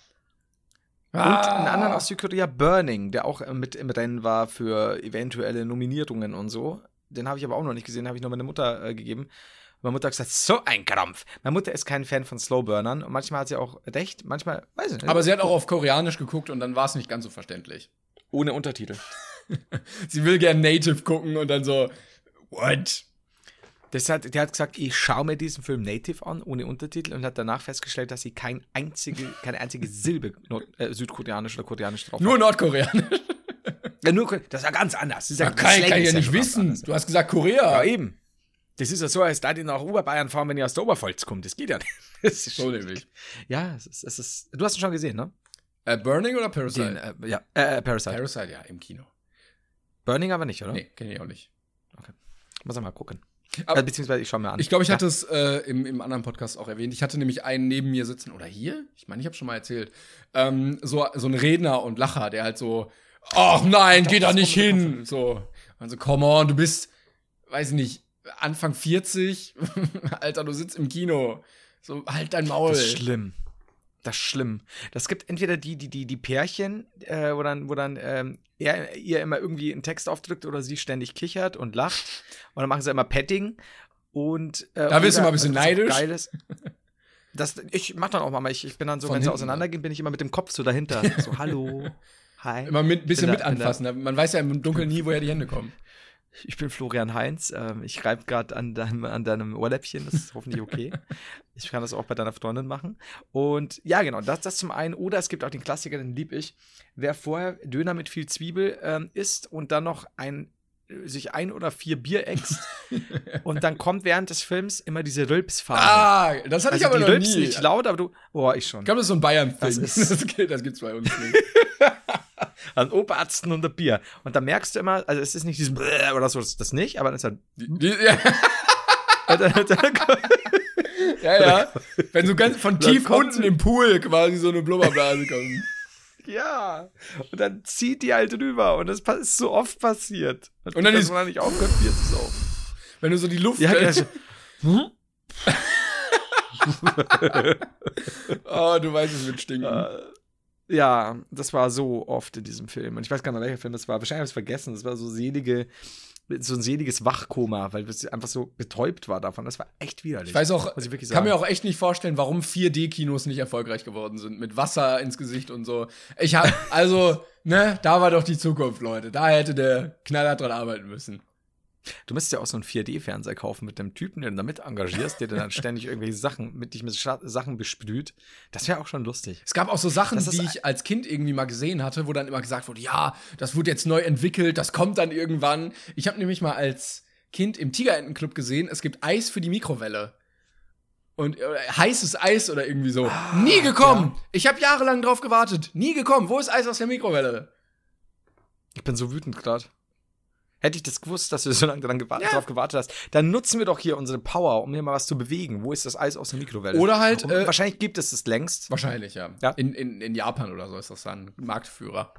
Und einen anderen aus Südkorea, Burning, der auch äh, mit im Rennen war für eventuelle Nominierungen und so. Den habe ich aber auch noch nicht gesehen, habe ich nur meine Mutter äh, gegeben. Meine Mutter hat gesagt, so ein Krampf. Meine Mutter ist kein Fan von Slowburnern und manchmal hat sie auch recht, manchmal, weiß ich nicht. Aber sie hat auch auf Koreanisch geguckt und dann war es nicht ganz so verständlich. ohne Untertitel. Sie will gern Native gucken und dann so, what? Das hat, der hat gesagt, ich schaue mir diesen Film native an, ohne Untertitel, und hat danach festgestellt, dass sie kein einzige, keine einzige Silbe Nord äh, südkoreanisch oder koreanisch drauf Nur Nordkoreanisch. hat. Ja, nur, das ist ja ganz anders. Das ist ja, Das kann, kann ich ja nicht wissen. Du hast gesagt Ja, Korea. eben. Das ist ja so, als da die nach Oberbayern fahren, wenn ihr aus der Oberpfalz kommt. Das geht ja nicht. Das ist So nämlich. Ja, es ist, es ist, du hast ihn schon gesehen, ne? Äh, Burning oder Parasite? Den, äh, ja, äh, äh, Parasite. Parasite, ja, im Kino. Burning aber nicht, oder? Nee, kenne ich auch nicht. Muss ich mal gucken. Aber- äh, beziehungsweise ich schaue mir an. Ich glaube, ich Ja. hatte es äh, im, im anderen Podcast auch erwähnt. Ich hatte nämlich einen neben mir sitzen, oder hier? Ich meine, ich habe schon mal erzählt. Ähm, so, so ein Redner und Lacher, der halt so, ach nein, geh da nicht hin. So, also, come on, du bist, weiß ich nicht, Anfang 40. Alter, du sitzt im Kino. So, halt dein Maul. Das ist schlimm. Das ist schlimm. Das gibt entweder die, die, die, die Pärchen, äh, wo dann, wo dann ähm, er ihr immer irgendwie einen Text aufdrückt oder sie ständig kichert und lacht. Und dann machen sie immer Petting. Und, äh, Da wirst du mal ein bisschen neidisch. Geil ist, das, ich mach dann auch mal, ich, ich bin dann so, Von wenn sie auseinandergehen, bin ich immer mit dem Kopf so dahinter. So, hallo, hi. Immer mit, bisschen mit anfassen. Man weiß ja im Dunkeln nie, woher die Hände kommen. Ich bin Florian Heinz. Ähm, ich schreibe gerade an deinem, an deinem Ohrläppchen. Das ist hoffentlich okay. ich kann das auch bei deiner Freundin machen. Und ja, genau, das, das zum einen. Oder es gibt auch den Klassiker, den lieb ich. Wer vorher Döner mit viel Zwiebel ähm, isst und dann noch ein, äh, sich ein oder vier Bier äxt und dann kommt während des Films immer diese Rülpsphase. Ah, das hatte ich also aber die noch rülpst nie. nicht laut, aber du. Boah, ich schon. Ich glaube, das ist so ein Bayern-Thing. Das ist- das, das gibt's bei uns nicht. An Oberärzten und ein Bier. Und da merkst du immer, also es ist nicht dieses Bläh oder so, das, nicht, aber dann ist halt. Ja, dann, ja, ja. Wenn so ganz von tief unten im Pool quasi so eine Blubberblase kommt. Ja. Und dann zieht die halt rüber. Und das ist so oft passiert. Und, Und dann ist- Person nicht aufgehört, Bier zu saufen. Wenn du so die Luft. Ja, also, oh, du weißt, es wird stinken. Ja, das war so oft in diesem Film. Und ich weiß gar nicht welcher Film das war. Wahrscheinlich habe ich es vergessen. Das war so selige, so ein seliges Wachkoma, weil es einfach so betäubt war davon. Das war echt widerlich. ich weiß auch, ich kann sagen. mir auch echt nicht vorstellen, warum 4D-Kinos nicht erfolgreich geworden sind. Mit Wasser ins Gesicht und so. Ich hab, also, ne, da war doch die Zukunft, Leute. Da hätte der Knaller dran arbeiten müssen. Du müsstest ja auch so einen 4D-Fernseher kaufen mit dem Typen, den du damit engagierst, der dann ständig irgendwelche Sachen mit dich mit Scha Sachen besprüht. Das wäre auch schon lustig. Es gab auch so Sachen, die ich als Kind irgendwie mal gesehen hatte, wo dann immer gesagt wurde, ja, das wurde jetzt neu entwickelt, das kommt dann irgendwann. Ich habe nämlich mal als Kind im Tigerentenclub gesehen, es gibt Eis für die Mikrowelle. Und äh, heißes Eis oder irgendwie so. nie gekommen. Ich habe jahrelang drauf gewartet. Nie gekommen. Wo ist Eis aus der Mikrowelle? Ich bin so wütend gerade. Hätte ich das gewusst, dass du so lange dran gewa Ja. drauf gewartet hast, dann nutzen wir doch hier unsere Power, um hier mal was zu bewegen. Wo ist das Eis aus der Mikrowelle? Oder halt, äh, wahrscheinlich gibt es das längst. Wahrscheinlich, ja. Ja. In, in, in Japan oder so ist das dann Marktführer.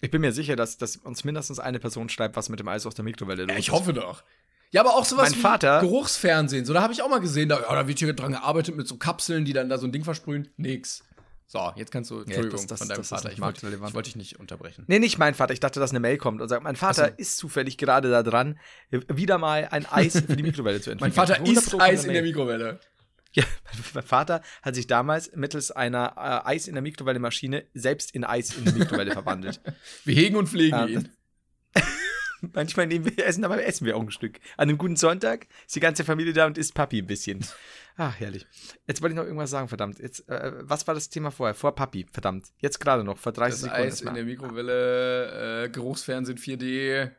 Ich bin mir sicher, dass, dass uns mindestens eine Person schreibt, was mit dem Eis aus der Mikrowelle los Ja, ich ist. hoffe doch. Ja, aber auch sowas Mein wie Vater- Geruchsfernsehen. So, da habe ich auch mal gesehen, da, ja, da wird hier dran gearbeitet mit so Kapseln, die dann da so ein Ding versprühen. Nix. So, jetzt kannst du, Entschuldigung, das- das- von deinem das Vater. Ich wollte ich wollte dich nicht unterbrechen. Nee, nicht mein Vater. Ich dachte, dass eine Mail kommt und sagt, mein Vater so. ist zufällig gerade da dran, wieder mal ein Eis für die Mikrowelle zu entwickeln. Mein Vater 100 isst Eis in der. Mikrowelle. Ja, mein Vater hat sich damals mittels einer äh, Eis in der Mikrowelle Maschine selbst in Eis in die Mikrowelle verwandelt. Wir hegen und pflegen Ja, ihn. Manchmal nehmen wir Essen, aber essen wir auch ein Stück. An einem guten Sonntag ist die ganze Familie da und isst Papi ein bisschen. Ach, herrlich. Jetzt wollte ich noch irgendwas sagen, verdammt. Jetzt, äh, was war das Thema vorher? Vor Papi, verdammt. Jetzt gerade noch, vor 30 Das Sekunden. Eis in der Mikrowelle, äh, Geruchsfernsehen 4D.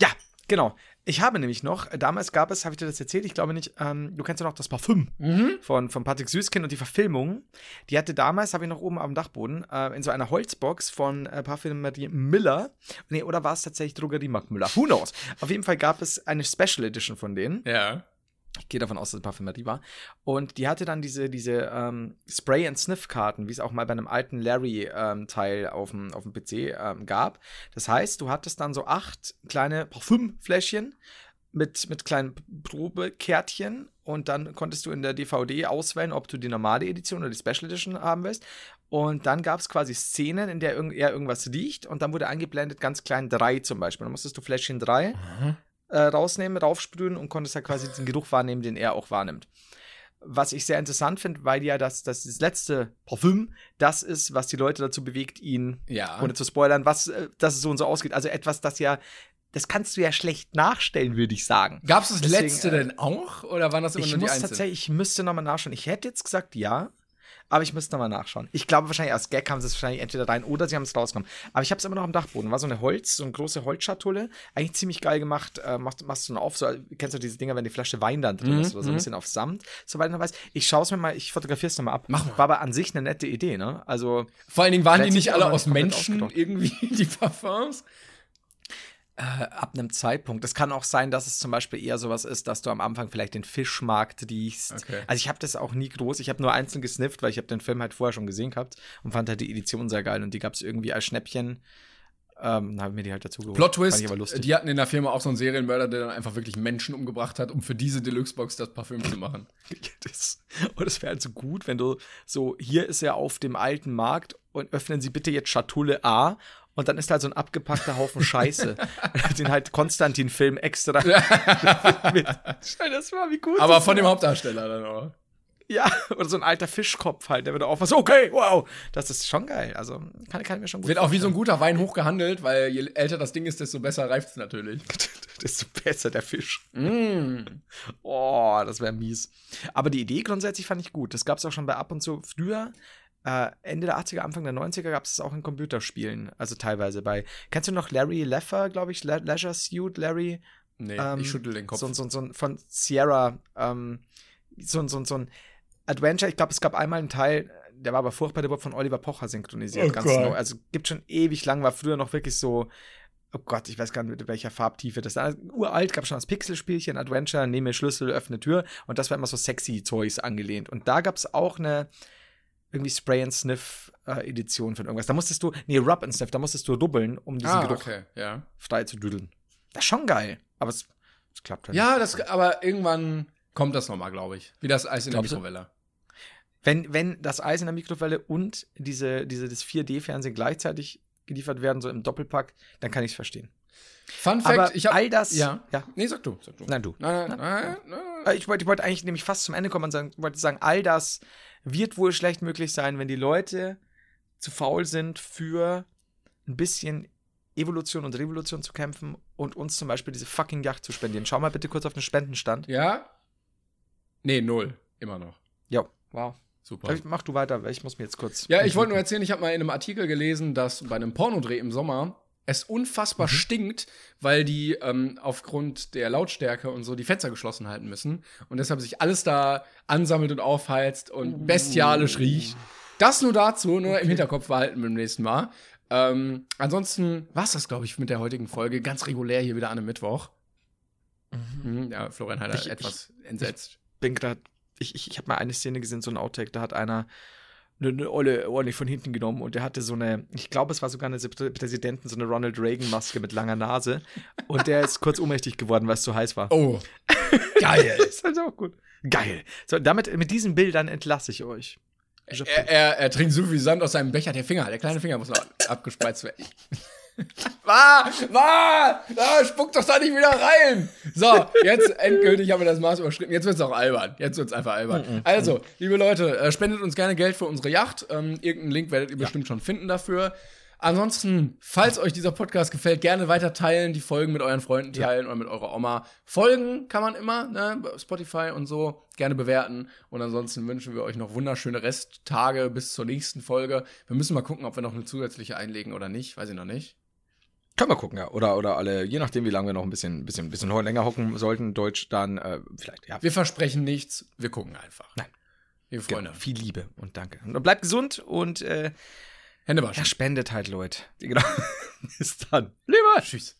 Ja, genau. Ich habe nämlich noch, äh, damals gab es, habe ich dir das erzählt, ich glaube nicht, ähm, du kennst ja noch das Parfüm Mhm. von, von Patrick Süßkind und die Verfilmung. Die hatte damals, habe ich noch oben am Dachboden, äh, in so einer Holzbox von äh, Parfümerie Miller. Nee, oder war es tatsächlich Drogerie Mark Müller? Who knows? Auf jeden Fall gab es eine Special Edition von denen. Ja. Ich gehe davon aus, dass es Parfümerie war. Und die hatte dann diese, diese ähm, Spray-and-Sniff-Karten, wie es auch mal bei einem alten Larry-Teil auf, dem, auf dem PC ähm, gab. Das heißt, du hattest dann so acht kleine Parfümfläschchen mit, mit kleinen Probekärtchen und dann konntest du in der DVD auswählen, ob du die normale Edition oder die Special Edition haben willst. Und dann gab es quasi Szenen, in der irgend, er irgendwas riecht und dann wurde eingeblendet ganz klein drei zum Beispiel. Dann musstest du Fläschchen drei äh, rausnehmen, raufsprühen und konntest ja quasi den Geruch wahrnehmen, den er auch wahrnimmt. Was ich sehr interessant finde, weil ja das, das, das letzte Parfüm das ist, was die Leute dazu bewegt, ihn, Ja. ohne zu spoilern, was, äh, dass es so und so ausgeht. Also etwas, das ja, das kannst du ja schlecht nachstellen, würde ich sagen. Gab es das Deswegen, letzte äh, denn auch? Oder waren das immer Ich nur die muss einzelnen? tatsächlich, ich müsste nochmal nachschauen. Ich hätte jetzt gesagt ja, aber ich müsste nochmal nachschauen. Ich glaube wahrscheinlich, als Gag haben sie es wahrscheinlich entweder rein oder sie haben es rausgenommen. Aber ich habe es immer noch am Dachboden. War so eine Holz, so eine große Holzschatulle. Eigentlich ziemlich geil gemacht. Äh, machst, machst du dann auf, so, kennst du diese Dinger, wenn die Flasche Wein dann drin Mhm, ist oder so ein mhm. bisschen auf Samt, soweit man weiß. Ich schaue es mir mal, ich fotografiere es nochmal ab. Mach mal. War aber an sich eine nette Idee, ne? Also, Vor allen Dingen waren die nicht alle aus Menschen irgendwie, die Parfums. Äh, ab einem Zeitpunkt. Es kann auch sein, dass es zum Beispiel eher sowas ist, dass du am Anfang vielleicht den Fischmarkt riechst. Okay. Also ich habe das auch nie groß. Ich habe nur einzeln gesnifft, weil ich habe den Film halt vorher schon gesehen gehabt und fand halt die Edition sehr geil. Und die gab es irgendwie als Schnäppchen. Ähm, dann habe ich mir die halt dazu geholt. Plot Twist, die hatten in der Firma auch so einen Serienmörder, der dann einfach wirklich Menschen umgebracht hat, um für diese Deluxe-Box das Parfüm zu machen. das, und es wäre halt so gut, wenn du so, hier ist er auf dem alten Markt und öffnen Sie bitte jetzt Schatulle A. Und dann ist halt so ein abgepackter Haufen Scheiße. den halt Konstantin-Film extra mit. Stell dir das mal, wie gut Aber das von dem wär. Hauptdarsteller dann auch. Ja, oder so ein alter Fischkopf halt, der wird aufpassen, okay, wow, das ist schon geil. Also kann, kann ich mir schon gut Wird auch wie so ein guter Wein hochgehandelt, weil je älter das Ding ist, desto besser reift es natürlich. Desto besser der Fisch. Mm. Oh, das wäre mies. Aber die Idee grundsätzlich fand ich gut. Das gab es auch schon bei ab und zu früher. Äh, Ende der 80er, Anfang der 90er gab es auch in Computerspielen. Also teilweise bei. Kennst du noch Larry Leffer, glaube ich? Le Leisure Suit Larry? Nee, Ähm, ich schüttel den Kopf. So, so, so ein von Sierra. Ähm, so, ein- so, ein- so ein Adventure. Ich glaube, es gab einmal einen Teil, der war aber furchtbar, der wurde von Oliver Pocher synchronisiert. Oh ganz Gott. neu. Also gibt schon ewig lang, war früher noch wirklich so. Oh Gott, ich weiß gar nicht, mit welcher Farbtiefe das ist. Uralt, gab schon das Pixelspielchen, Adventure, nehme Schlüssel, öffne Tür. Und das war immer so sexy Toys angelehnt. Und da gab es auch eine irgendwie Spray and Sniff äh, Edition von irgendwas. Da musstest du, nee, Rub and Sniff, da musstest du dubbeln, um diesen ah, Geruch okay, ja. frei zu düdeln. Das ist schon geil. Aber es, es klappt halt Ja, das, aber irgendwann kommt das nochmal, glaube ich. Wie das Eis in der Glaubst du? Mikrowelle. Wenn, wenn das Eis in der Mikrowelle und diese, diese, das 4D-Fernsehen gleichzeitig geliefert werden, so im Doppelpack, dann kann ich es verstehen. Fun Fact, Aber ich habe all das. Ja. ja. Nee, sag du, sag du. Nein, du. Nein, nein, nein, nein. Äh, Ich wollte ich wollte eigentlich nämlich fast zum Ende kommen und sagen, wollte sagen, all das wird wohl schlecht möglich sein, wenn die Leute zu faul sind, für ein bisschen Evolution und Revolution zu kämpfen und uns zum Beispiel diese fucking Yacht zu spendieren. Schau mal bitte kurz auf den Spendenstand. Ja? Nee, null. Immer noch. Ja, wow. Super. Mach du weiter, weil ich muss mir jetzt kurz. Ja, ich wollte nur erzählen, ich habe mal in einem Artikel gelesen, dass bei einem Pornodreh im Sommer es unfassbar stinkt, weil die ähm, aufgrund der Lautstärke und so die Fenster geschlossen halten müssen und deshalb sich alles da ansammelt und aufheizt und bestialisch riecht. Das nur dazu, nur im Hinterkopf behalten beim nächsten Mal. Ähm, ansonsten war es das, glaube ich, mit der heutigen Folge. Ganz regulär hier wieder an einem Mittwoch. Mhm, ja, Florian hat Ich- etwas entsetzt. bin gerade, ich, ich, ich habe mal eine Szene gesehen, so ein Outtake, da hat einer eine, eine Olle ordentlich von hinten genommen und der hatte so eine, ich glaube, es war sogar eine Prä- Präsidenten, so eine Ronald Reagan-Maske mit langer Nase und der ist kurz ohnmächtig geworden, weil es zu heiß war. Oh, geil. Das ist halt auch gut. Geil. So, damit, mit diesen Bildern entlasse ich euch. Er, er, er trinkt so viel Sand aus seinem Becher. Der Finger, der kleine Finger muss noch abgespreizt werden. War, war, da spuckt doch da nicht wieder rein. So, jetzt endgültig haben wir das Maß überschritten. Jetzt wird's auch albern. Jetzt wird's einfach albern. Also, liebe Leute, äh, spendet uns gerne Geld für unsere Yacht. Ähm, irgendeinen Link werdet ihr bestimmt schon finden dafür. Ansonsten, falls euch dieser Podcast gefällt, gerne weiter teilen, die Folgen mit euren Freunden teilen oder mit eurer Oma. Folgen kann man immer, ne, Spotify und so, gerne bewerten. Und ansonsten wünschen wir euch noch wunderschöne Resttage bis zur nächsten Folge. Wir müssen mal gucken, ob wir noch eine zusätzliche einlegen oder nicht, weiß ich noch nicht. Können wir gucken, ja. Oder, oder alle, je nachdem, wie lange wir noch ein bisschen, bisschen, bisschen länger hocken sollten, Deutsch, dann äh, vielleicht, ja. Wir versprechen nichts, wir gucken einfach. Nein. Liebe Freunde, Genau. Viel Liebe und danke. Und bleibt gesund und äh, Hände waschen. ja, spendet halt, Leute. Genau. Bis dann. Lieber. Tschüss.